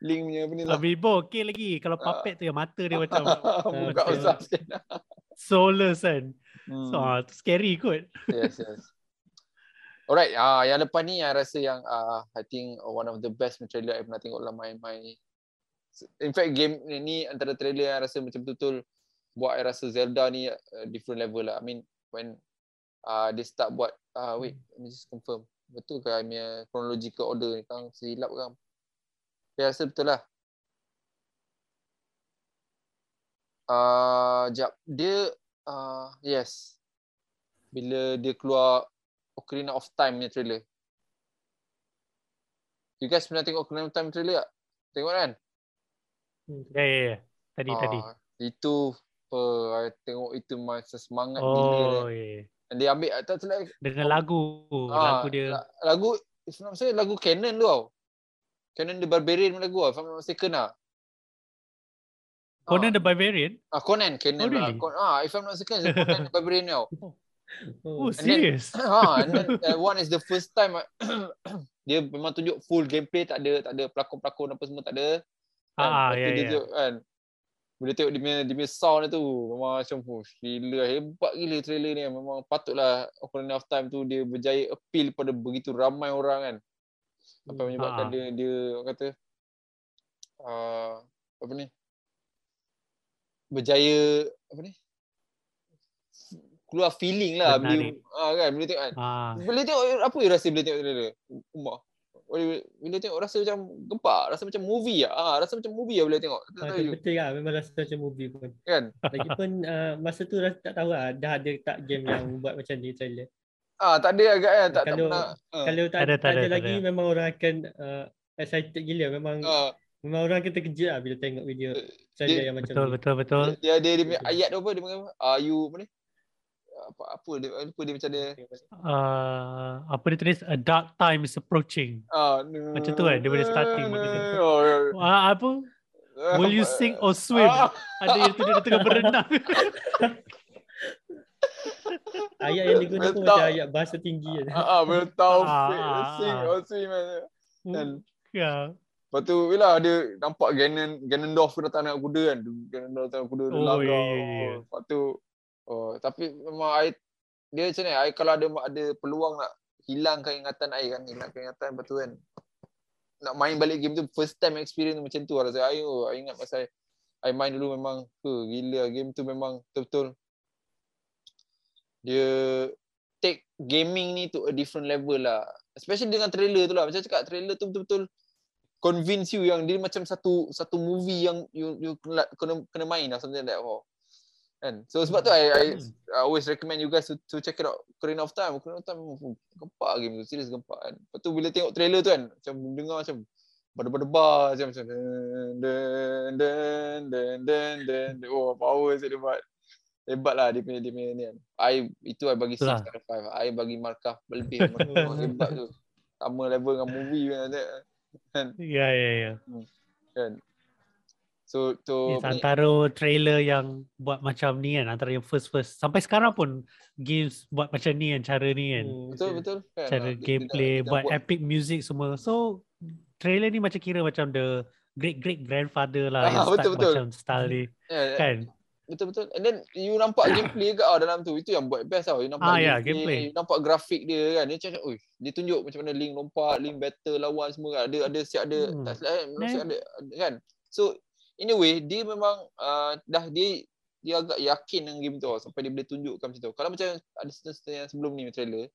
link punya apa ni lah. Amiibo okey lagi. Kalau puppet tu yang mata dia macam <laughs> Buka besar sikit. soulless kan. So, Hmm. ah, tu scary kot. Yes, yes. Alright, ah yang lepas ni yang rasa yang ah I think one of the best trailer I pernah tengok dalam my my In fact game ni antara trailer yang rasa macam betul-betul buat I rasa Zelda ni uh, different level lah. I mean when uh, dia start buat uh, wait, let me just confirm. Betul ke I punya chronological order ni kang silap kan? Saya rasa betul lah. Uh, jap. Dia uh, yes. Bila dia keluar Ocarina of Time punya trailer. You guys pernah tengok Ocarina of Time trailer tak? Tengok kan? Ya, ya, ya. Tadi, tadi. Ah, Itu apa, I tengok itu macam semangat gila. Oh, dia. ya. dia ambil tak salah Dengan lagu. ah, Lagu dia. la- lagu mistaken lagu Canon tu tau. Canon the Barbarian punya lagu tau. If I'm not mistaken lah. Conan ah, the Barbarian? ah, Conan, Canon Oh, lah. really? Con- ah, if I'm not mistaken, it's Conan the Barbarian tau. <laughs> Oh, And then- serious? ha, <coughs> and then uh, one is the first time <coughs> dia memang tunjuk full gameplay tak ada tak ada pelakon-pelakon apa semua tak ada. Kan? Ah, Lepas tu ya, dia ya. tunjuk kan. Bila tengok dia punya, dia punya sound dia tu memang macam oh, gila hebat gila trailer ni memang patutlah Ocarina of Time tu dia berjaya appeal pada begitu ramai orang kan. Apa yang menyebabkan Ah. dia dia orang kata uh, apa ni? Berjaya apa ni? Keluar feeling lah bila Menarik. ah, kan bila tengok kan. Ah, Bila tengok apa you rasa bila tengok trailer? Umar. Bila, bila tengok rasa macam gempak, rasa macam movie ah. Ah, rasa macam movie ah bila tengok. Tak Ah, tahu betul lah. Memang rasa macam movie pun. kan. Lagipun <laughs> uh, masa tu rasa tak tahu lah. Dah ada tak game yang buat macam ni trailer. Ah, tak ada agak kan, tak, tak Kalau- pernah. Ah. Kalau tak, Tak ada, tak, tak ada, ada, tak lagi ada. memang orang akan uh, excited gila. Memang Ah, memang orang akan terkejut lah bila tengok video trailer yang macam betul, ni. betul, betul. dia ada dia punya ayat tu apa dia panggil apa? Are you apa ni? Apa apa dia lupa dia macam dia. Uh, apa dia tulis? A dark time is approaching. Ah, Macam tu kan, dia punya starting macam tu. <laughs> Oh. Ah, apa? Will you sing or swim? Ah, Ada yang tu dia tengah berenang. <laughs> <laughs> Ayat yang digunakan pun macam ayat bahasa tinggi je. ah, ah, belum tahu <laughs> Ah, ah, sing ah. swim kan. Kan. ya. Lepas tu bila dia nampak Ganon Ganondorf tu datang nak kuda kan. Ganondorf datang kuda dia Oh, langgar. ya, ya, ya. Lepas tu oh tapi memang I, dia macam ni I kalau ada ada peluang nak hilangkan ingatan I kan, hilangkan ingatan lepas tu kan. Nak main balik game tu first time experience macam tu lah. Rasa I, oh, I ingat masa I, I main dulu memang ke gila game tu memang betul-betul dia take gaming ni to a different level lah. Especially dengan trailer tu lah. Macam cakap trailer tu betul-betul convince you yang dia macam satu satu movie yang you you kena kena, main lah something like that. Oh. Kan? So sebab tu I, I. I always recommend you guys to, to check it out. Ocarina of Time. Ocarina of Time oh, gempak game tu. Serius gempak kan. Lepas tu bila tengok trailer tu kan, macam dengar macam berdebar-debar macam macam den den den den den den. Oh power saya dia buat. Hebat lah dia punya dia punya ni kan. I itu I bagi 6 Itulah. out of 5. I bagi markah. Markah <laughs> hebat tu. Sama level dengan movie kan. Kan? Ya, ya, ya. kan. So to It's antara trailer yang buat macam ni kan. Antara yang first-first. Sampai sekarang pun games buat macam ni kan. Cara ni kan. Hmm, betul betul kan. Cara Dia- dia gameplay, dah- dah buat epic music semua. So, trailer ni macam kira macam the great-great grandfather lah Ah, yang start betul, betul. macam style ni. <laughs> Yeah, Kan? Betul betul. And then you nampak <coughs> gameplay ke ah dalam tu. Itu yang buat best tau. You nampak Ah, ya, gameplay, gameplay. you nampak grafik dia kan. Dia macam oi, dia tunjuk macam mana Link lompat, Link battle lawan semua kan. Ada ada siap ada Hmm. tak silap kan. Eh. siap ada kan. So in a way dia memang uh, dah dia dia agak yakin dengan game tu sampai dia boleh tunjukkan macam tu. Kalau macam ada certain yang sebelum ni trailer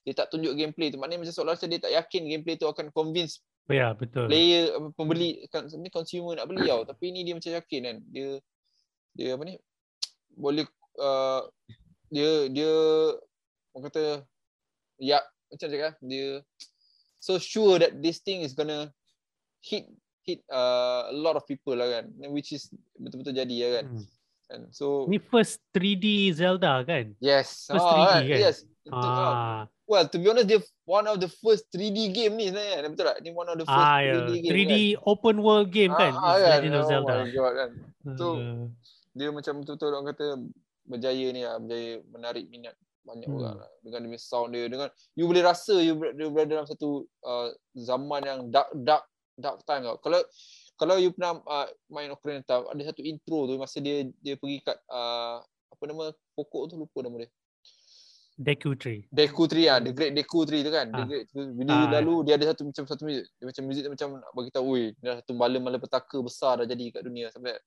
dia tak tunjuk gameplay tu maknanya macam seolah-olah dia tak yakin gameplay tu akan convince ya, betul. player pembeli kan consumer nak beli tau tapi ni dia macam yakin kan dia dia apa ni boleh uh, dia dia orang kata ya macam cakap dia so sure that this thing is gonna hit hit uh, a lot of people lah kan which is betul-betul jadi ya kan Hmm. kan so Ni first 3D Zelda kan? yes first Ah, 3D kan? kan? yes ah. Well to be honest dia one of the first 3D game ni sebenarnya betul tak ni one of the first ah ya. 3D game 3D kan? open world game kan? Ah, It's kan? Legend of Zelda. Oh my god kan. So- Ah. Dia macam betul-betul orang kata berjaya ni lah, berjaya menarik minat banyak Hmm. orang lah. Dengan dia punya sound dia, dengan you boleh rasa you ber- dia berada dalam satu uh, zaman yang dark dark dark time tau. Kalau kalau you pernah uh, main Ocarina Time, ada satu intro tu masa dia dia pergi kat uh, apa nama pokok tu lupa nama dia. Deku Tree. Deku Tree ah, The Great Deku Tree tu kan. The Ah. Great bila Ah. lalu dia ada satu macam satu muzik. Dia macam muzik tu macam nak bagi tahu, "Oi, ni dah satu bala-bala petaka besar dah jadi kat dunia." Sampai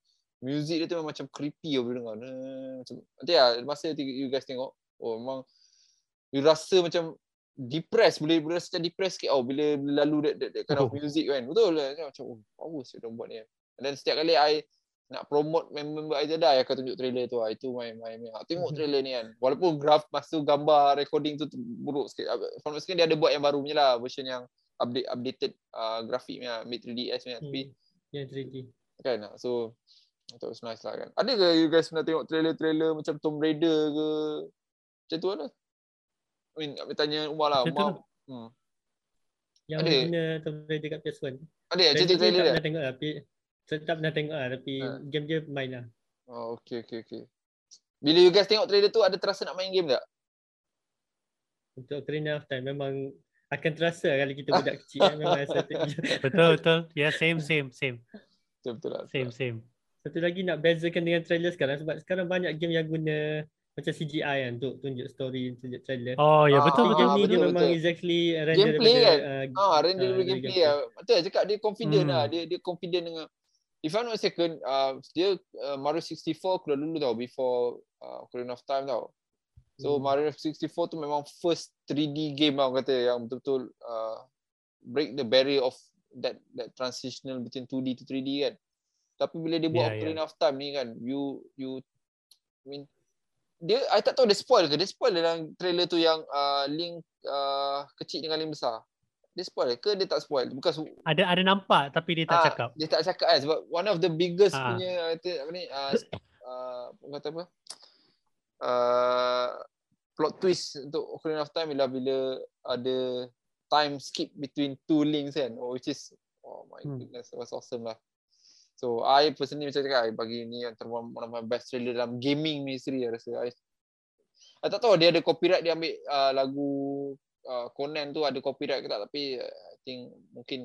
muzik dia tu memang macam creepy aku dengar. Nah, macam nanti ah masa you guys tengok, oh memang you rasa macam depressed boleh boleh rasa macam depressed sikit oh bila, bila lalu that, that, that kind of Oh. music kan. Betul lah macam oh power sih dia buat ni. kan. And then setiap kali I nak promote member I Jedi I akan tunjuk trailer tu lah. Itu my my, my. tengok trailer ni kan. Walaupun graf masa tu gambar recording tu buruk sikit. From sekarang dia ada buat yang baru punya lah version yang update updated uh, grafik punya mid 3DS punya tapi Hmm. Yang 3D. kan so that was nice lah kan. Ada ke you guys pernah tengok trailer-trailer macam Tomb Raider ke macam tu lah. I mean, nak tanya Umar lah. Umar, hmm. Yang Ada. original Tomb Raider kat PS1. Ada ya cerita Trailer tu trailer tak dia? pernah tengok lah. Tapi, saya tak pernah tengok lah. Tapi Ha. game je main lah. Oh, okay, okay, okay. Bila you guys tengok trailer tu, ada terasa nak main game tak? Untuk Ocarina of Time memang akan terasa kalau kita budak kecil kan. Memang rasa tu. <laughs> Betul betul. Ya yeah, same same same. Betul-betul lah. Same same. Satu lagi nak bezakan dengan trailer sekarang sebab sekarang banyak game yang guna macam CGI kan untuk tunjuk story, tunjuk trailer. Oh ya Ah, betul Tapi betul. game ni dia memang betul. exactly render Gameplay daripada, kan? uh, Ah, render Ah, daripada dari gameplay gameplay. lah. Betul cakap dia confident Hmm. lah. Dia dia confident dengan If I'm not mistaken, uh, dia uh, Mario 64 keluar dulu tau before uh, Ocarina of Time tau. So Hmm. Mario 64 tu memang first 3D game lah orang kata yang betul-betul uh, break the barrier of that that transitional between 2D to 3D kan. Tapi bila dia buat Yeah, Ocarina of Time ni kan, you you I mean dia I tak tahu dia spoil ke? Dia spoil dalam trailer tu yang uh, Link uh, kecil dengan Link besar. Dia spoil ke dia tak spoil? Bukan Ada ada nampak tapi dia tak Ah, cakap. Dia tak cakap kan sebab one of the biggest Ah. punya kata apa ni uh, uh, kata apa? Uh, plot twist untuk Ocarina of Time bila bila ada time skip between two links kan. Oh, which is oh my Hmm. goodness, that was awesome lah. So I personally macam cakap I bagi ni antara one one of my best trailer dalam gaming history I rasa. I, I tak tahu dia ada copyright dia ambil uh, lagu uh, Conan tu ada copyright ke tak tapi uh, I think mungkin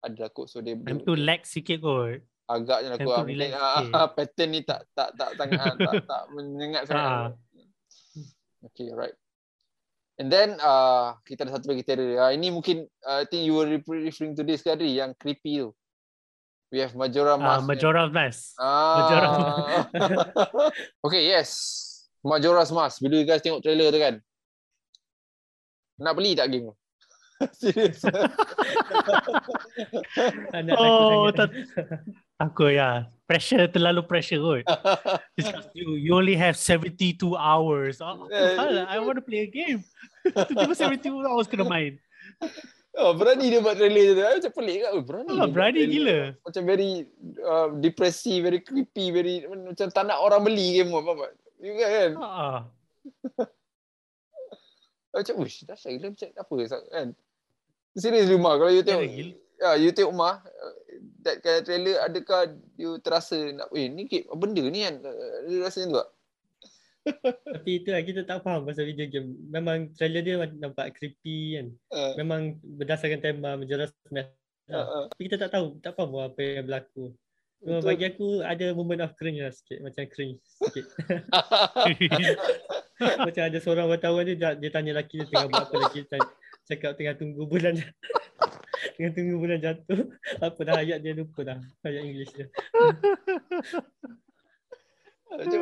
ada lah kot so dia, Time tu lag sikit kot. agaknya lah kot ah, mungkin relax ah, sikit. ah, pattern ni tak tak tak sangat ah, tak <laughs> tak menyengat sangat. Ah. Okay, right. And then uh, kita ada satu lagi terror. Uh, ini mungkin uh, I think you were re- referring to this tadi yang creepy tu. We have Majora Ah Mask. Majora's Mask. Ah. Majora's <laughs> okay, yes. Majora's Mask. Bila you guys tengok trailer tu kan. Nak beli tak game <laughs> tu? Serius. <laughs> Oh, sangat. Takut ya. Pressure terlalu pressure kot. You, you only have 72 hours. Oh, I want to play a game. Tiba-tiba 72 hours kena main. Oh, berani dia buat trailer tu. Ah, Macam pelik kan? Oh, berani. Buat berani gila. Macam very uh, depressive, very creepy, very macam tak nak orang beli game tu. Faham tak? You kan? Ah, <laughs> Macam, uish, dah saya macam apa kan? Serius rumah kalau you tengok. Ya, you tengok rumah uh, that kind of trailer adakah you terasa nak eh ni game benda ni kan? Uh, You rasa macam tu tak? Tapi itu lah kita tak faham pasal video game. Memang trailer dia nampak creepy kan. Uh, Memang berdasarkan tema Majora's Mask. uh, uh. Tapi kita tak tahu, tak faham apa yang berlaku. Cuma Betul. bagi aku ada moment of cringe lah sikit. Macam cringe sikit. <laughs> macam ada seorang wartawan dia, dia, tanya lelaki dia tengah buat apa. Tanya, cakap tengah tunggu bulan <laughs> tengah tunggu bulan jatuh. Apa dah ayat dia lupa dah. Ayat English dia. Macam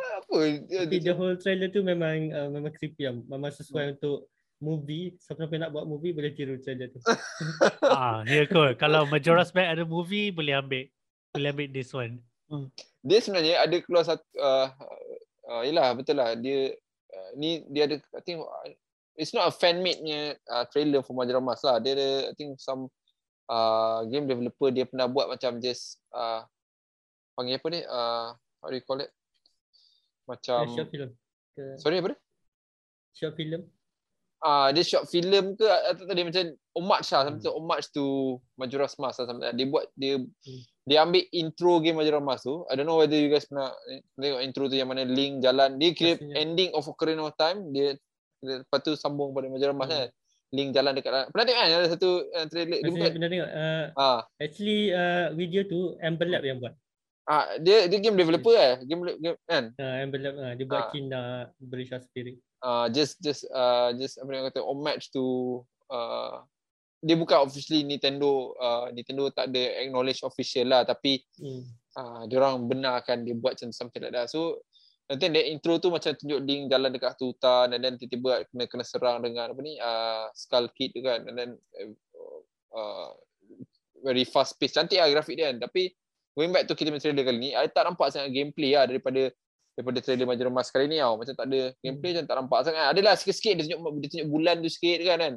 apa? Tapi the whole trailer tu memang uh, memang creepy lah. Memang sesuai untuk movie. Siapa-siapa nak buat movie boleh tiru trailer tu. <laughs> ah, ya kot. Kalau Majora's Mask ada movie, boleh ambil. Boleh ambil this one. dia sebenarnya ada keluar satu uh, uh, yalah betul lah dia uh, ni dia ada I think uh, it's not a fan made punya uh, trailer for Majora's Mask lah dia ada I think some uh, game developer dia pernah buat macam just uh, panggil apa ni uh, how do you call it macam Um, short film. Ke, sorry apa dia short film. Ah, dia short film ke atau dia macam homage lah, something homage to Majora's Mask lah. Dia buat dia dia ambil intro game Majora's Mask tu. I don't know whether you guys pernah eh, tengok intro tu yang mana Link jalan. Dia kira Pastinya. ending of Ocarina of Time. Dia, dia lepas tu sambung pada Majora's Mask Hmm. kan. Link jalan dekat. Pernah tengok kan ada satu uh, trailer dia bukan. pernah tengok. Uh, Ah, actually uh, video tu Amber Lab yang buat. Ah dia dia game developer eh. Game, game kan. Uh, Lab uh, dia buat Ah. Kina Bridge of Spirit. uh, just just uh, just apa yang kata homage to uh, dia bukan officially Nintendo uh, Nintendo tak ada acknowledge official lah tapi Hmm. uh, dia orang benarkan dia buat macam something like that so nanti that intro tu macam tunjuk Link jalan dekat tu hutan dan then tiba-tiba kena kena serang dengan apa ni uh, Skull Kid tu kan and then uh, uh, very fast pace cantik lah grafik dia kan tapi going back to kita punya trailer kali ni I tak nampak sangat gameplay lah daripada daripada trailer Majora's Mask kali ni tau. Macam tak ada gameplay macam tak nampak sangat. Adalah sikit-sikit dia tunjuk dia tunjuk bulan tu sikit kan kan.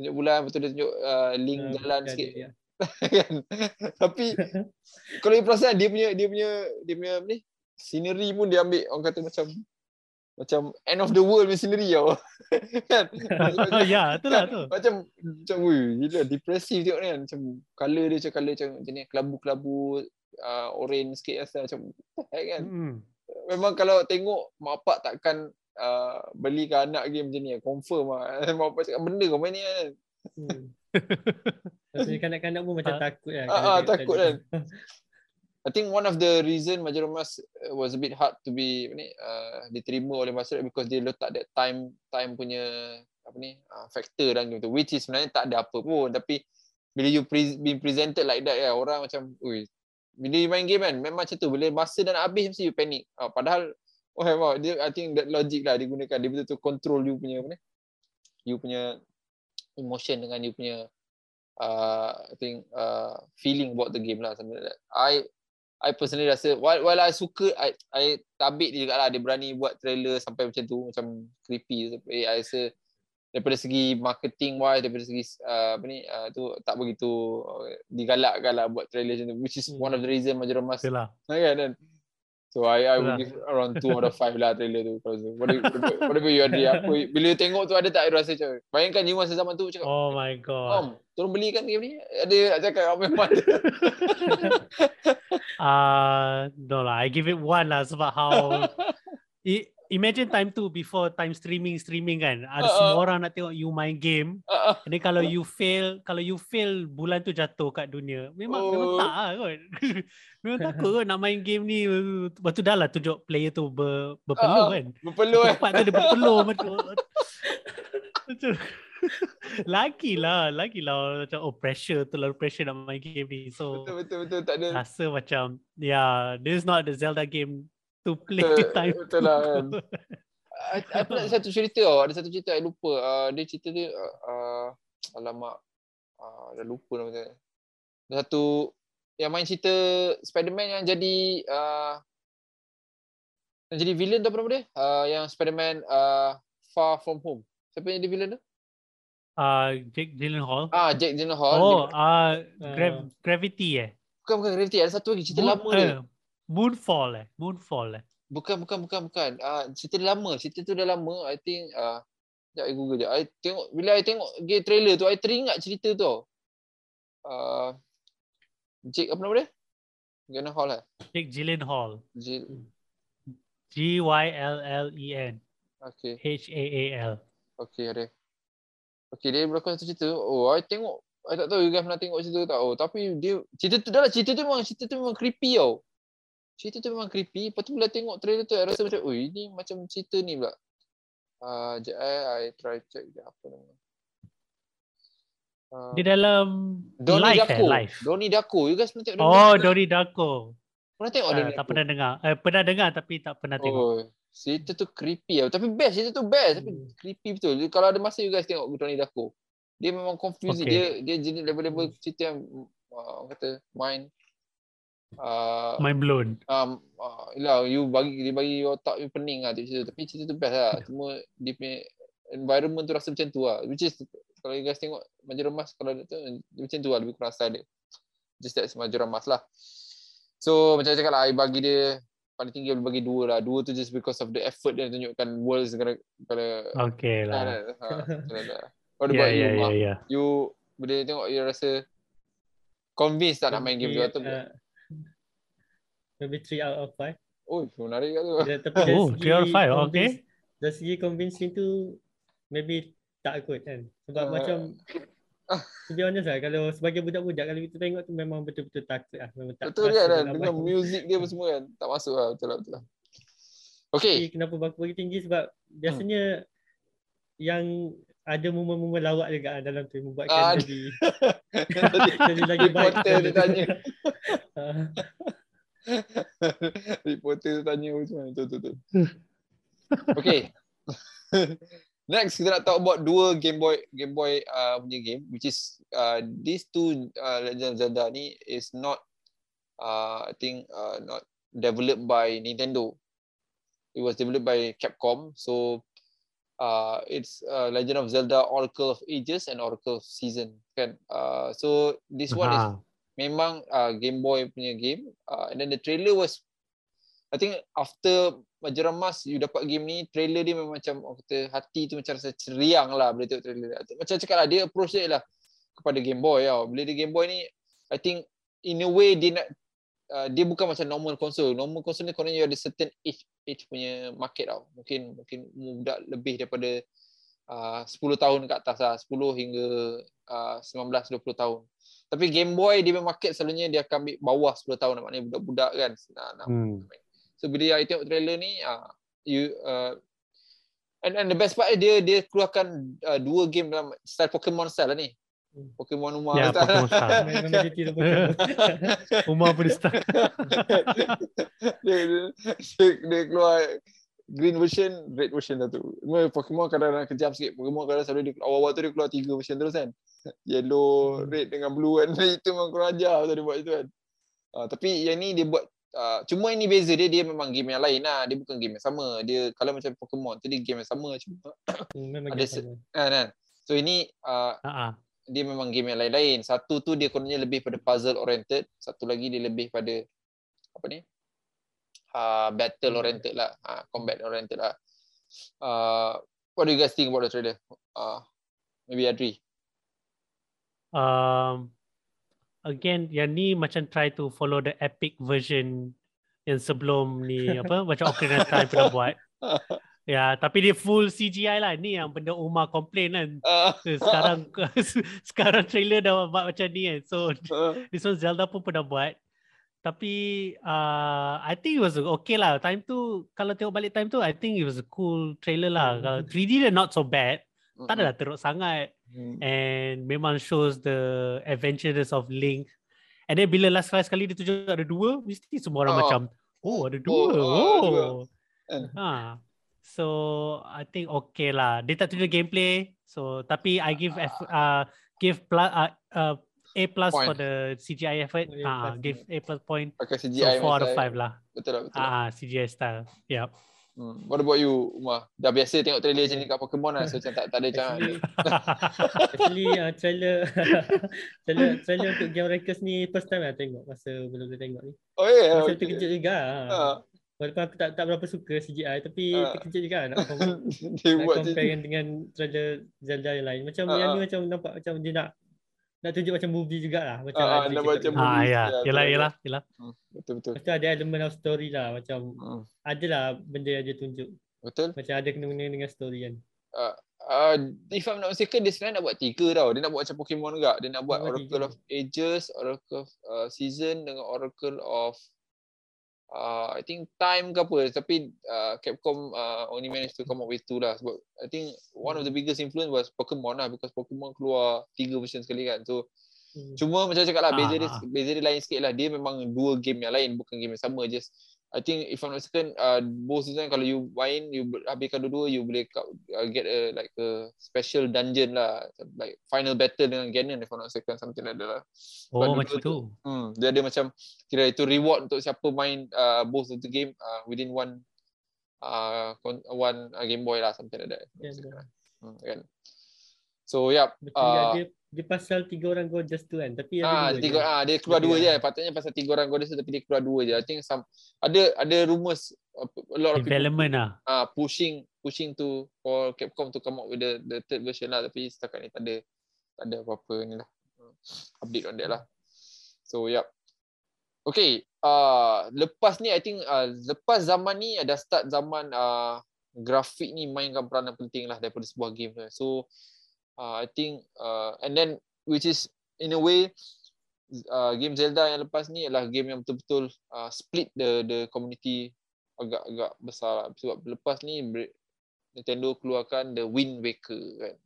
Tunjuk bulan betul dia tunjuk uh, link Ah, jalan sikit dia. <laughs> kan. Tapi <laughs> kalau you perasan dia punya dia punya dia punya ni scenery pun dia ambil orang kata macam macam end of the world punya scenery tau. <laughs> kan. ya, itulah tu. Macam macam wui gila depressive tengok ni kan. Macam color dia macam color macam macam ni kelabu-kelabu uh, orange sikit rasa macam kan Hmm. memang kalau tengok mak bapak takkan uh, belikan anak game macam ni confirm lah. <laughs> mak bapak cakap benda kau main ni kan. Hmm. Maksudnya kanak-kanak pun macam Ah. takut kan. Ah, ah, takut trailer. I think one of the reason Majora's Mask uh, was a bit hard to be apa ni uh, diterima oleh masyarakat because dia letak that time time punya apa ni uh, factor dalam game tu which is sebenarnya tak ada apa pun tapi bila you pre- being presented like that ya orang macam ui bila you main game kan memang macam tu. Bila masa dah nak habis mesti you panic. Uh, padahal oh wow, dia I think that logic lah digunakan. Dia betul-betul control you punya apa ni? You punya emotion dengan you punya uh, I think uh, feeling about the game lah something like that. I I personally rasa while, while I suka I I tabik dia juga lah. Dia berani buat trailer sampai macam tu macam creepy. Tapi I rasa daripada segi marketing wise daripada segi uh, apa ni uh, tu tak begitu uh, digalakkan lah buat trailer macam tu which is Hmm. one of the reason Majora's Mask Itulah. <laughs> kan kan so I I would give around 2 out of 5 lah trailer tu kalau tu what do you, what do you Adri apa bila you tengok tu ada tak rasa macam bayangkan you masa zaman tu cakap Oh my god. Om, tolong belikan game ni. Ada nak cakap oh, memang ada. Uh, no lah, I give it one lah sebab how I, <laughs> imagine time tu before time streaming streaming kan. Ada Uh, semua orang nak tengok you main game. Ah. And then kalau you fail, kalau you fail bulan tu jatuh kat dunia. Memang oh. memang tak lah kot. <laughs> memang takut kot nak main game ni. Lepas tu dah lah tunjuk player tu ber, berpeluh ah. kan. Berpeluh eh. Tempat tu dia berpeluh macam <laughs> lagi lah, lagi lah macam oh pressure terlalu pressure nak main game ni. So Betul betul betul tak ada. rasa macam yeah, this is not the Zelda game to play Betul, <laughs> time. betul lah kan. Pernah ada satu cerita tau. Ada satu cerita I lupa. Uh, dia cerita dia uh, uh, alamak uh, dah lupa nama dia. Ada satu yang main cerita Spider-Man yang jadi uh, yang jadi villain tu apa nama dia? Uh, yang Spider-Man uh, Far From Home. Siapa yang jadi villain tu? Uh, Jake Gyllenhaal. Ah, Jack Gyllenhaal. oh, Dia- uh, Ah. Grav- Gravity eh. bukan bukan Gravity, ada satu lagi cerita Moon- lama dia. Moonfall eh. Moonfall eh. Bukan bukan bukan bukan. Ah, cerita lama. Cerita tu dah lama. I think ah uh, I Google je. I tengok bila I tengok game trailer tu, I teringat cerita tu. Ah Jake apa nama dia? Gyllenhaal lah. Jake Gyllenhaal. G Y L L E N Okay. H A A L. Okay ada. Okay dia berlakon satu cerita. Oh I tengok. I tak tahu you guys pernah tengok cerita tu tak. Oh tapi dia cerita tu dah lah. Cerita tu memang cerita tu memang creepy tau. Cerita tu memang creepy. Lepas tu bila tengok trailer tu I rasa macam oh ini macam cerita ni pula. Ah uh, I, I try check je apa nama. Uh, Dia dalam Donnie live Darko. eh, live. Donnie Darko. You guys pernah tengok Oh, Darko? Donnie Darko. Pernah tengok Uh, Donnie tak Darko? pernah dengar. Eh, pernah dengar tapi tak pernah tengok. Oh, cerita tu creepy tau. Tapi best, cerita tu best. Tapi Hmm. creepy betul. Kalau ada masa you guys tengok Donnie Darko. Dia memang confusing. Okay. Dia dia jenis level-level cerita yang uh, orang kata mind uh, Mind blown. um, uh, yelah, you bagi dia bagi otak you pening lah tu cerita. Tapi cerita tu best lah. Cuma dia punya environment tu rasa macam tu lah. Which is kalau you guys tengok Majoran Mas kalau dia tu dia macam tu lah lebih kurang style dia. Just that's Majoran Mas lah. So macam cakap lah, I bagi dia paling tinggi I bagi dua lah. Dua tu just because of the effort dia tunjukkan worlds pada pada Okay ha, lah. ha, macam lah. What Ya, about ya, you, ya, Mak? ya. You bila tengok you rasa convinced tak nak main game tu Maybe, atau uh, Maybe 3 out of 5. Oh, menarik kat tu. Tapi dari Oh, segi 3 out of 5, okay. convince- Dari segi convincing tu maybe tak kot kan. Sebab Ah. macam to be honest lah kalau sebagai budak-budak kalau kita tengok tu memang betul-betul takut lah. Memang tak Betul kan nak kan? Dengan main. music dia apa semua kan. Tak masuk lah. Betul lah. Betul lah. Okay. Tapi kenapa aku bagi tinggi sebab biasanya yang ada momen-momen lawak juga lah dalam tu membuatkan Ah, jadi <laughs> <laughs> jadi lagi baik. Reporter dia tanya. <laughs> <laughs> Reporter dia tanya macam mana. Betul, betul, betul. Okay. <laughs> Next kita nak talk about dua Game Boy Game Boy uh, punya game which is uh, these two uh, Legend of Zelda ni is not uh, I think uh, not developed by Nintendo. It was developed by Capcom. So uh, it's uh, Legend of Zelda Oracle of Ages and Oracle of Season kan. Uh, so this one is Ha. Memang uh, Game Boy punya game uh, and then the trailer was I think after Majoran Mas you dapat game ni trailer dia memang macam orang kata hati tu macam rasa ceriang lah bila tengok trailer. Macam cakap lah dia approach dia lah kepada Game Boy tau. Bila dia Game Boy ni I think in a way dia nak uh, dia bukan macam normal console. Normal console ni kononnya you ada certain age age punya market tau. Mungkin mungkin budak lebih daripada uh, 10 tahun ke atas lah. 10 hingga uh, 19 20 tahun tapi Game Boy dia punya market selalunya dia akan ambil bawah 10 tahun maknanya budak-budak kan nak, nak Hmm. So bila I tengok trailer ni uh, you uh, and, and the best part dia dia keluarkan uh, dua game dalam style Pokemon style lah ni. Hmm. Pokemon Umar Ya. <laughs> Pokemon <laughs> Pokemon. <laughs> Umar pun dia, dia, dia, dia keluar green version, red version lah tu. Pokemon kadang-kadang kejam sikit. Pokemon kadang selalu dia awal-awal tu dia keluar tiga version terus kan. Yellow, red dengan blue kan. <laughs> itu memang kurang ajar tu dia buat itu kan. Uh, tapi yang ni dia buat uh, cuma ini beza dia dia memang game yang lain lah. Dia bukan game yang sama. Dia kalau macam Pokemon tu dia game yang sama cuma Hmm, <coughs> Ada se- kan kan. So ini uh, ah. dia memang game yang lain-lain. Satu tu dia kononnya lebih pada puzzle oriented, satu lagi dia lebih pada apa ni? Uh, battle oriented lah, uh, combat oriented lah. Uh, what do you guys think about the trailer? Uh, maybe Adri. Um, again, yang ni macam try to follow the epic version yang sebelum ni <laughs> apa macam Ocarina of Time pernah buat. Ya, tapi dia full CGI lah. Ni yang benda Umar complain kan. Uh, <laughs> sekarang <laughs> sekarang trailer dah buat macam ni kan. So uh, this one Zelda pun pernah buat. Tapi uh, I think it was okay lah. Time tu kalau tengok balik time tu I think it was a cool trailer lah. Kalau 3D dia not so bad. Tak adalah teruk sangat. Hmm. And memang shows the adventures of Link. And then bila last last kali dia tunjuk ada dua, mesti semua orang Oh. macam, oh ada dua. Oh, Oh. oh. Kan? Ha. So I think okay lah. Dia tak tunjuk gameplay. So tapi I give F, uh, give plus uh, uh, A plus Point. for the CGI effort. Ah, plus, give A plus point. Pakai So CGI four out of five lah. Betul lah, betul lah. Ah, CGI style. Yep. Hmm. What about you, Umar? Dah biasa tengok trailer macam ni kat Pokemon lah. So macam tak, tak ada macam Actually, <laughs> actually uh, trailer <laughs> trailer trailer untuk game Rankers ni first time lah tengok masa belum saya tengok ni. Oh ya, yeah, Masa okay. terkejut juga. Ha. Walaupun aku tak tak berapa suka CGI tapi Ah. terkejut juga nak, <laughs> Dia nak compare dengan trailer Zelda yang lain. Macam Ah, yang ni macam nampak macam dia nak nak tunjuk macam movie jugalah macam Ah, ah, nak macam movie. ah, ya. Ya, Yelah, betul, yelah, yelah. Betul, betul. Lepas tu ada elemen of story lah macam Hmm. adalah benda yang dia tunjuk. Betul. Macam ada kena-kena dengan story kan. Uh, if I'm not mistaken, dia sebenarnya nak buat tiga tau. Dia nak buat macam Pokemon juga. Dia nak buat buat Oracle tiga. of Ages, Oracle of uh, Season dengan Oracle of uh, I think time ke apa. Tapi uh, Capcom uh, only managed to come up with two lah. Sebab I think one of the biggest influence was Pokemon lah. Because Pokemon keluar tiga version sekali kan. So Hmm. Cuma macam cakap lah, beza dia, Ah. beza dia lain sikit lah. Dia memang dua game yang lain, bukan game yang sama. Just, I think if I'm not mistaken, uh, both season kalau you main, you habiskan dua-dua, you boleh uh, get a like a special dungeon lah. Like final battle dengan Ganon if I'm not mistaken, something like that lah. Oh, dua-dua macam tu-. Hmm, dia ada macam, kira itu reward untuk siapa main uh, both of the game uh, within one uh, one uh, Game Boy lah, something like that. lah. Hmm, kan. So, yeah. Betul Uh, dia pasal tiga orang gorgeous tu kan. Tapi Ah, tiga ah dia keluar Dia dua je. Patutnya pasal tiga orang goddess tu, tapi dia keluar dua je. I think some ada ada rumours uh, a lot of people Development lah. ah pushing pushing to for Capcom to come out with the the third version lah tapi setakat ni tak ada tak ada apa-apa ni lah. Update on that lah. So yep. Okay, uh, lepas ni I think uh, lepas zaman ni ada start zaman uh, grafik ni mainkan peranan penting lah daripada sebuah game. So uh, I think uh, and then which is in a way uh, game Zelda yang lepas ni adalah game yang betul-betul uh, split the the community agak-agak besar lah. sebab lepas ni Nintendo keluarkan the Wind Waker kan.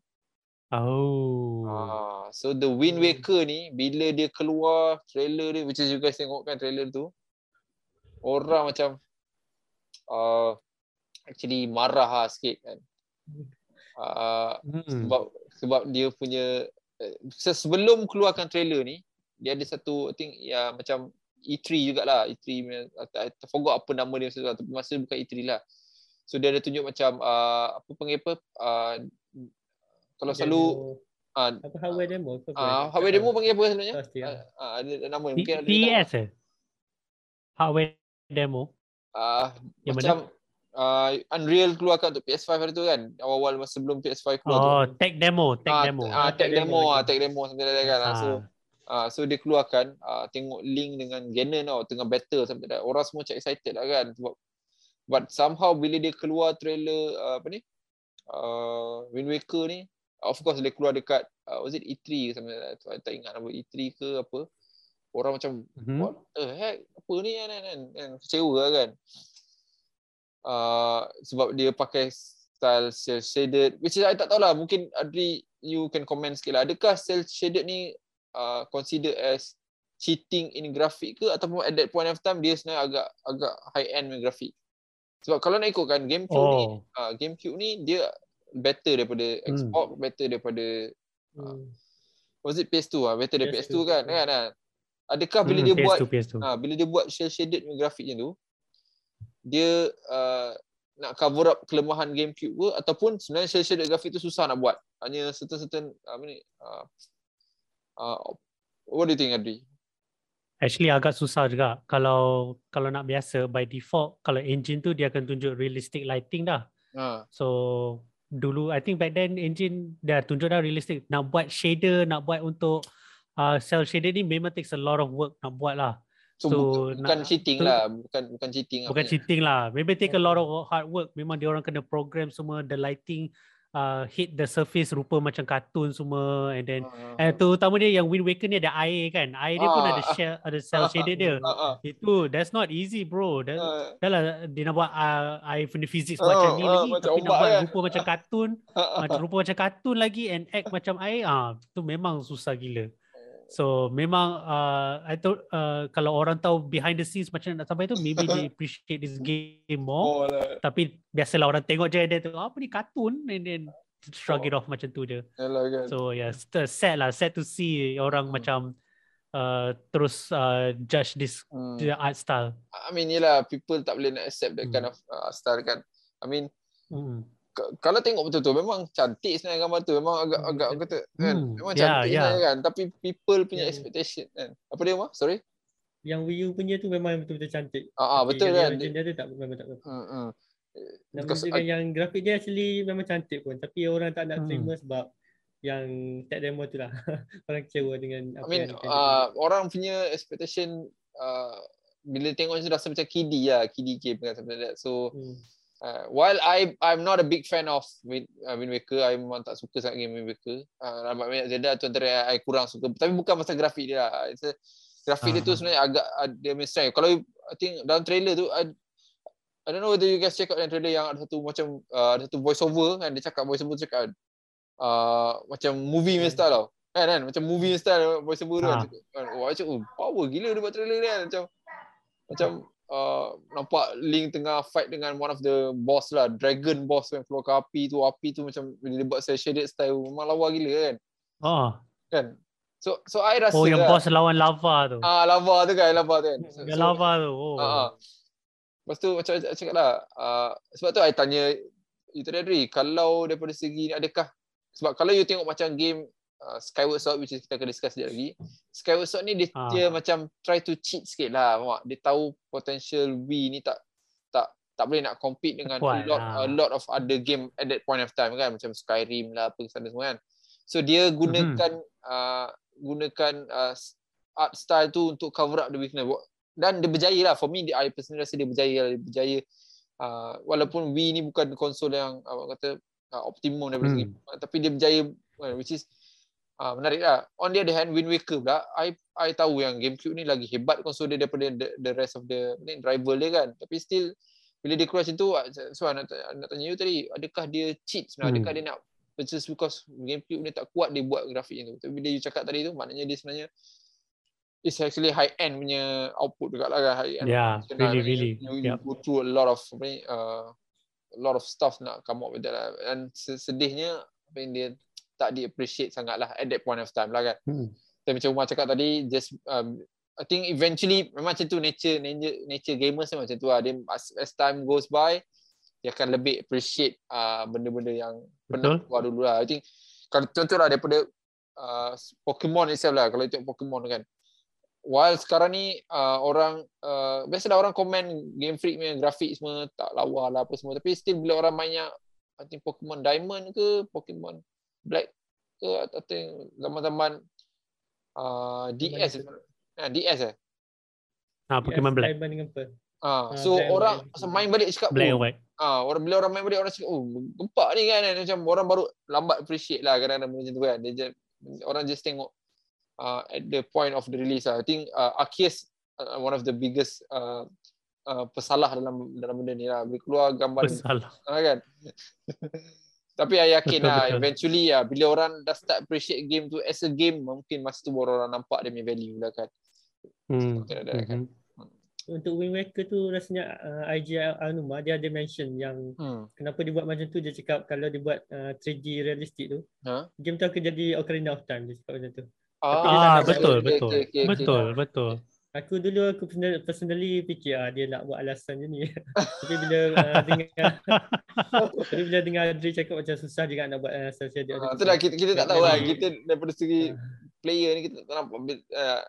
Oh. Ah, so the Wind Hmm. Waker ni bila dia keluar trailer dia which is you guys tengok kan trailer tu orang macam uh, actually marah lah sikit kan. Uh, Hmm. sebab sebab dia punya se- sebelum keluarkan trailer ni dia ada satu I think ya macam E3 jugalah E3 punya I, I forgot apa nama dia sesuatu tapi masa bukan E3 lah so dia ada tunjuk macam uh, apa panggil apa uh, kalau selalu uh, apa hardware demo apa? uh, hardware demo panggil apa selalunya Pasti lah. uh, uh, ada nama mungkin ada TES eh? Hardware demo. uh, Yang macam uh, Unreal keluarkan untuk PS5 hari tu kan awal-awal masa sebelum PS5 keluar tu Oh, tech demo, tech Ah, demo. ah, tech Tech demo ah, tech demo like that kan. Ah, So Ah. ah, so dia keluarkan ah, tengok link dengan Ganon tau tengah battle like that. Orang semua macam excited lah kan sebab but somehow bila dia keluar trailer ah, apa ni? Uh, Wind Waker ni of course dia keluar dekat uh, was it E3 ke something like that. So, I tak ingat nama E3 ke apa. Orang macam Mhm. what the heck apa ni kan kan, kan, kan. kecewa lah kan uh, sebab dia pakai style cel shaded which is I tak tahu lah mungkin Adri you can comment sikit lah adakah cel shaded ni uh, consider as cheating in grafik ke ataupun at that point of time dia sebenarnya agak agak high end punya grafik sebab kalau nak ikutkan GameCube ni Oh. uh, GameCube ni dia better daripada Hmm. Xbox better daripada Hmm. was it PS2 ah better daripada PS2, PS2, kan PS2. kan kan adakah bila Hmm, dia PS2, buat PS2. Ha, bila dia buat shell shaded punya grafik macam tu, dia uh, nak cover up kelemahan GameCube ke ataupun sebenarnya shell shaded grafik tu susah nak buat. Hanya certain-certain apa ni uh, uh, what do you think Adri? Actually agak susah juga kalau kalau nak biasa by default kalau engine tu dia akan tunjuk realistic lighting dah. Ha. So dulu I think back then engine dah tunjuk dah realistic. Nak buat shader, nak buat untuk uh, cell shader ni memang takes a lot of work nak buat lah. So, So, bukan, bukan cheating lah, bukan bukan cheating Bukan apa cheating lah. Maybe take a lot of hard work. Memang dia orang kena program semua the lighting uh, hit the surface rupa macam kartun semua and then Ha, eh terutama dia yang Wind Waker ni ada air kan. Air dia pun Ah. ada shell ada cell shaded dia. ha, <laughs> ha, Itu that's not easy bro. That, ha, dah lah dia nak buat uh, air punya physics Ah, macam ni ah, lagi macam tapi nak buat kan? rupa macam kartun, ha, <laughs> ha. macam rupa macam kartun lagi and act macam air ah tu memang susah gila. So memang uh, I thought uh, kalau orang tahu behind the scenes macam nak sampai tu maybe they <laughs> appreciate this game more. Oh, lah. Tapi biasalah orang tengok je dia tu apa ni kartun and then shrug Oh. it off macam tu je. Yalah kan. So yeah, sad lah, sad to see orang Hmm. macam uh, terus uh, judge this Hmm. the art style. I mean yelah people tak boleh nak accept that Hmm. kind of uh, style kan. I mean Mm. Kalau tengok betul-betul memang cantik sebenarnya gambar tu. Memang agak agak kata kan. Hmm, Memang ya, cantik ya. sebenarnya kan. Tapi people punya Ya. expectation kan. Apa dia mah? Sorry. Yang Wii U punya tu memang betul-betul cantik. Ah, ah betul yang kan. Dia tu tak memang tak betul. Hmm, hmm. Dan Because yang grafik dia actually memang cantik pun. Tapi orang tak nak Hmm. terima sebab yang tech demo tu lah. <laughs> orang kecewa dengan I apa mean yang uh, orang punya expectation uh, bila tengok macam tu rasa macam kiddie lah, kiddie game kan something like that. So. Hmm. Uh, while I I'm not a big fan of Wind, uh, Wind Waker, I memang tak suka sangat game Wind Waker. Uh, Ramai banyak Zelda tu antara I kurang suka. Tapi bukan pasal grafik dia lah. It's a, grafik dia tu Ah. sebenarnya agak uh, dia punya strength. Kalau I think dalam trailer tu I, I don't know whether you guys check out yang trailer yang ada satu macam uh, ada satu voice over kan dia cakap voice over tu cakap uh, macam movie punya Hmm. style tau. Kan kan macam movie style voice over tu kan. Ah. Kan. Oh, macam oh, power gila dia buat trailer dia kan macam macam uh, nampak Link tengah fight dengan one of the boss lah, dragon boss yang keluar api tu, api tu macam dia buat shaded style memang lawa gila kan. Oh, Kan? So so I rasa oh yang lah, boss lawan lava tu. ah lava tu kan, lava tu kan. So, Yang so- lava tu. Oh. Ah, ah. Lepas tu macam I cakap lah, uh, sebab tu I tanya you tadi kalau daripada segi ni adakah, sebab kalau you tengok macam game uh, Skyward Sword which is kita akan discuss sekejap lagi, Skyward Sword ni dia, Ah. dia macam try to cheat sikit lah, tak? Dia tahu potential Wii ni tak tak tak boleh nak compete dengan a lot lah. a lot of other game at that point of time kan macam Skyrim lah apa sana semua kan. So dia gunakan uh, gunakan uh, art style tu untuk cover up the weakness dan dia berjaya lah for me dia, I personally rasa dia berjaya lah. dia berjaya uh, walaupun Wii ni bukan konsol yang apa kata uh, optimum daripada Hmm. segi uh, tapi dia berjaya uh, which is uh, menarik lah on the other hand Wind Waker pula I I tahu yang GameCube ni lagi hebat konsol dia daripada the, the rest of the ni, rival dia kan tapi still bila dia keluar macam tu uh, so nak, nak tanya you tadi adakah dia cheat sebenarnya Hmm. adakah dia nak just because GameCube ni tak kuat dia buat grafik macam tu tapi bila you cakap tadi tu maknanya dia sebenarnya it's actually high end punya output juga lah kan high end Yeah, production really, really. you, you Yep. go through a lot of ni uh, a lot of stuff nak come up with that lah and se- sedihnya apa yang dia tak di appreciate sangat lah at that point of time lah kan. Hmm. dan macam Umar cakap tadi just um, I think eventually memang macam tu nature nature, nature gamers macam tu lah. Dia as, as time goes by dia akan lebih appreciate uh, benda-benda yang pernah keluar dulu lah. I think kalau contoh lah daripada uh, Pokemon itself lah. Kalau tengok Pokemon kan. While sekarang ni uh, orang uh, biasalah orang komen Game Freak punya grafik semua tak lawa lah apa semua. Tapi still bila orang mainnya I think Pokemon Diamond ke Pokemon Black ke atau yang zaman-zaman uh, DS ah, DS eh Ah, Pokemon Black. Dengan Pearl. ah Ah, so Black and orang main balik cakap Black oh, white. ah orang bila orang main balik orang cakap oh gempak ni kan macam orang baru lambat appreciate lah kadang-kadang benda macam tu kan dia just, orang just tengok uh, at the point of the release lah. I think uh, Arceus uh, one of the biggest uh, uh, pesalah dalam dalam benda ni lah. Bila keluar gambar Bersalah. ah, kan. <laughs> Tapi I yakin lah eventually ya bila orang dah start appreciate game tu as a game mungkin masa tu baru orang nampak dia punya value lah kan. Hmm. Like that kan. Mhm. Untuk Wind Waker tu rasanya uh, IG Anuma dia ada mention yang Hmm. kenapa dia buat macam tu dia cakap kalau dia buat uh, 3D realistic tu Ha? game tu akan jadi Ocarina of Time dia cakap macam tu. Ah, tak betul, okay, betul. okay, okay, okay. Betul, betul. Aku dulu aku personally, fikir ah dia nak buat alasan je ni. <laughs> Tapi bila uh, dengar <laughs> tapi bila dengar Adri cakap macam susah juga nak buat alasan saya dia. Ah, tu dah kita, kita tak tahu lah. Kita daripada segi Ah. player ni kita tak nampak. Uh,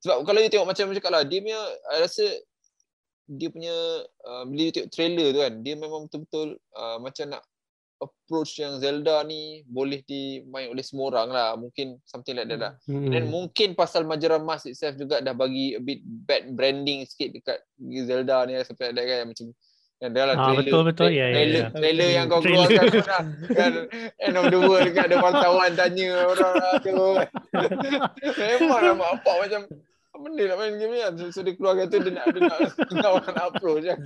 sebab kalau you tengok macam macam cakap lah, dia punya, I rasa dia punya, uh, bila you tengok trailer tu kan, dia memang betul-betul uh, macam nak approach yang Zelda ni boleh dimain oleh semua orang lah. Mungkin something like that lah. Hmm. Dan mungkin pasal Majora Mas itself juga dah bagi a bit bad branding sikit dekat Zelda ni sampai ada kan macam yang dalam Ah, trailer, betul, betul. Ya, ya, trailer, ya. trailer yang kau Trailer. keluarkan kan, kan end of the world dekat ada wartawan tanya orang aduh <laughs> memang nampak apa macam apa benda nak main game ni kan so, so dia keluarkan tu dia nak dia nak, nak orang nak approach kan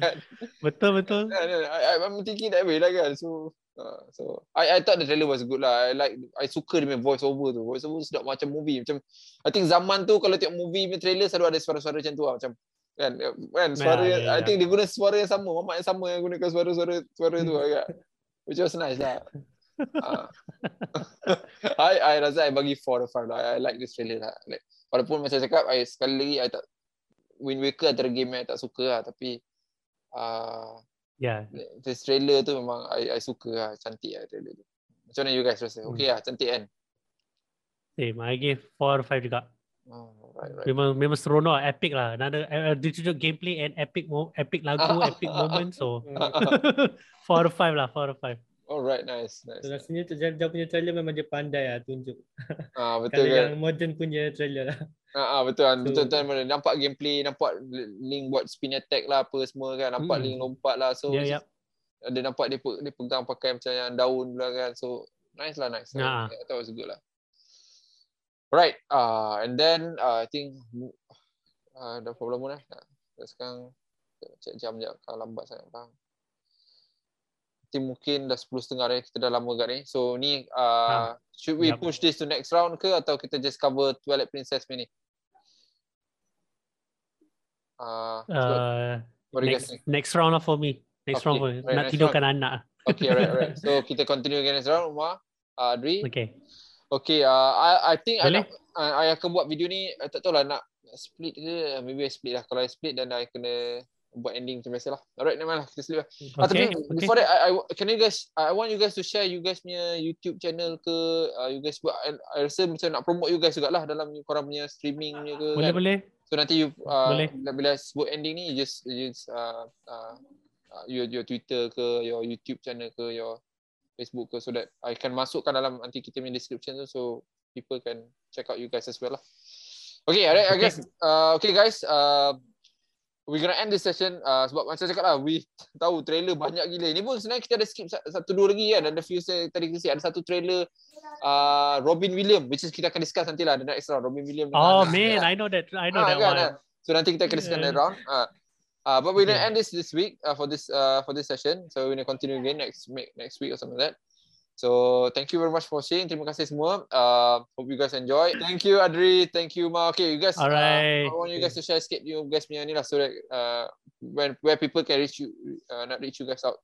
Betul, betul. kan I, I'm thinking that way lah kan so uh, so I I thought the trailer was good lah I like I suka dia punya voice over tu voice over sedap macam movie macam I think zaman tu kalau tengok movie punya trailer selalu ada suara-suara macam tu lah macam kan kan suara Ya, ya, I ya. think dia guna suara yang sama mamak yang sama yang gunakan suara-suara suara tu agak which was nice lah uh, <laughs> I I rasa I bagi 4 or 5 lah. I like this trailer lah. Like, walaupun macam cakap, I sekali lagi I tak Wind Waker antara game yang I tak suka lah. Tapi uh, Yeah. this trailer tu memang I, I suka lah. Cantik lah trailer tu. Macam mana you guys rasa? Okay lah, cantik kan? Same. I give 4 or 5 juga. Oh, right, right. Memang memang seronok epic lah. Another uh, digital gameplay and epic mo- epic lagu, <laughs> epic moment. So 4 or 5 lah, 4 or 5. Alright, nice, nice. So, rasanya tu dia dia punya trailer memang dia pandai lah tunjuk. Ah, betul Kalau kan? yang modern punya trailer lah. Ah, ah betul kan. So- Betul betul mana nampak gameplay, nampak link buat spin attack lah apa semua kan. Nampak Hmm. link lompat lah. So Yeah, yeah. dia nampak dia, pe- dia pegang pakai macam yang daun pula kan. So nice lah nice. Ah. I thought it was good lah. Right. Uh, and then uh, I think uh, dah lama dah? Dah sekarang cek jam je kalau lambat sangat faham. Nanti mungkin dah 10.30 dah kita dah lama kat ni. So ni uh, should we Yup. push this to next round ke atau kita just cover Twilight Princess ni? Uh, Uh, what do you guys next, think? next round lah for me. Next Okay, round for me. right, Nak next tidurkan anak. Okay, right, right. <laughs> So kita continue again next round, Umar, uh, Adri. Okay. Okay, uh, I I think I Boleh? nak, uh, I akan buat video ni, I tak tahu lah nak split ke, maybe I split lah. Kalau I split then I kena buat ending macam biasa lah. Alright, nevermind lah, kita split lah. Ah, tapi Okay. okay. before that, I, I, can you guys, I want you guys to share you guys punya YouTube channel ke, uh, you guys buat, I, I rasa macam nak promote you guys juga lah dalam korang punya streaming punya ke Boleh kan. boleh. So nanti you, uh, Boleh. bila, bila sebut ending ni, you just, you just uh, uh, uh, your, your Twitter ke, your YouTube channel ke, your Facebook ke, so that I can masukkan dalam nanti kita punya description tu, so people can check out you guys as well lah. Okay, alright, I guess, uh, okay guys, uh, we gonna end this session uh, sebab macam cakap lah, we <laughs> tahu trailer banyak gila. Ni pun sebenarnya kita ada skip sa- satu dua lagi kan, ada few saya tadi kita ada satu trailer uh, Robin Williams, which is kita akan discuss nanti lah, the next round, Robin Williams. Oh dengan- man, I know that. I know Ah, that kan, one. ah. So nanti kita akan discuss Yeah. that round. Uh, uh, but we're gonna Okay. end this this week uh, for this uh, for this session. So we're gonna continue again next next week or something like that. So thank you very much for sharing. Terima kasih semua. Uh, hope you guys enjoy. Thank you Adri. Thank you Ma. Okay, you guys. Alright. Uh, I want you guys to share skip you guys punya ni lah so that uh, when where people can reach you, uh, not reach you guys out.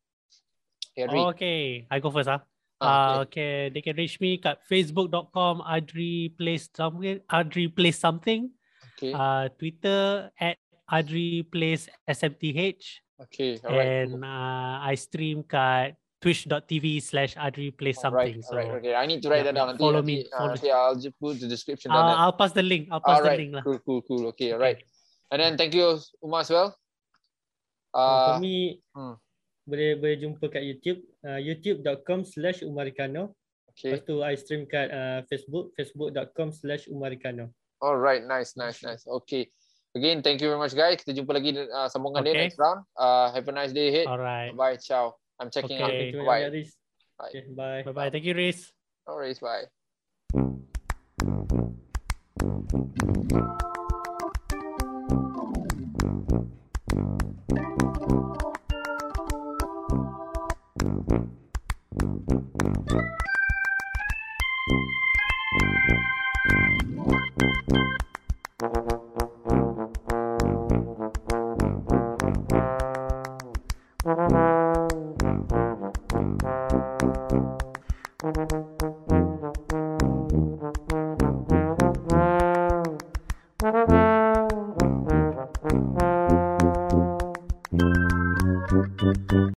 Okay, Adri. Oh, okay, I go first ah. Ah, Uh, okay, they can reach me at facebook.com Adri plays something Adri plays something. okay. Uh, Twitter at Adri plays SMTH okay. Alright. and uh, I stream kat twitch.tv slash Adri plays something. Alright, So alright, okay. I need to write yeah, that down. Nanti, follow nanti, me, uh, follow- nanti I'll just put the description down I'll, there. I'll pass the link. I'll pass Alright, the link lah. cool, cool, cool. Okay, alright. And then thank you Umar as well. Uh, Uh, for me, hmm. boleh boleh jumpa kat YouTube, uh, youtube.com slash umarikano. okay. Lepas tu I stream kat uh, Facebook, facebook.com slash umarikano. Alright, nice, nice, nice. Okay. Again, thank you very much guys. Kita jumpa lagi uh, sambungan dia Okay. next round. Uh, have a nice day ahead. Alright. Bye, ciao. I'm checking out. Okay. Thank you Bye. banyak Aris. Bye. Okay, bye. Bye bye. Thank you, Reese. Alright, bye.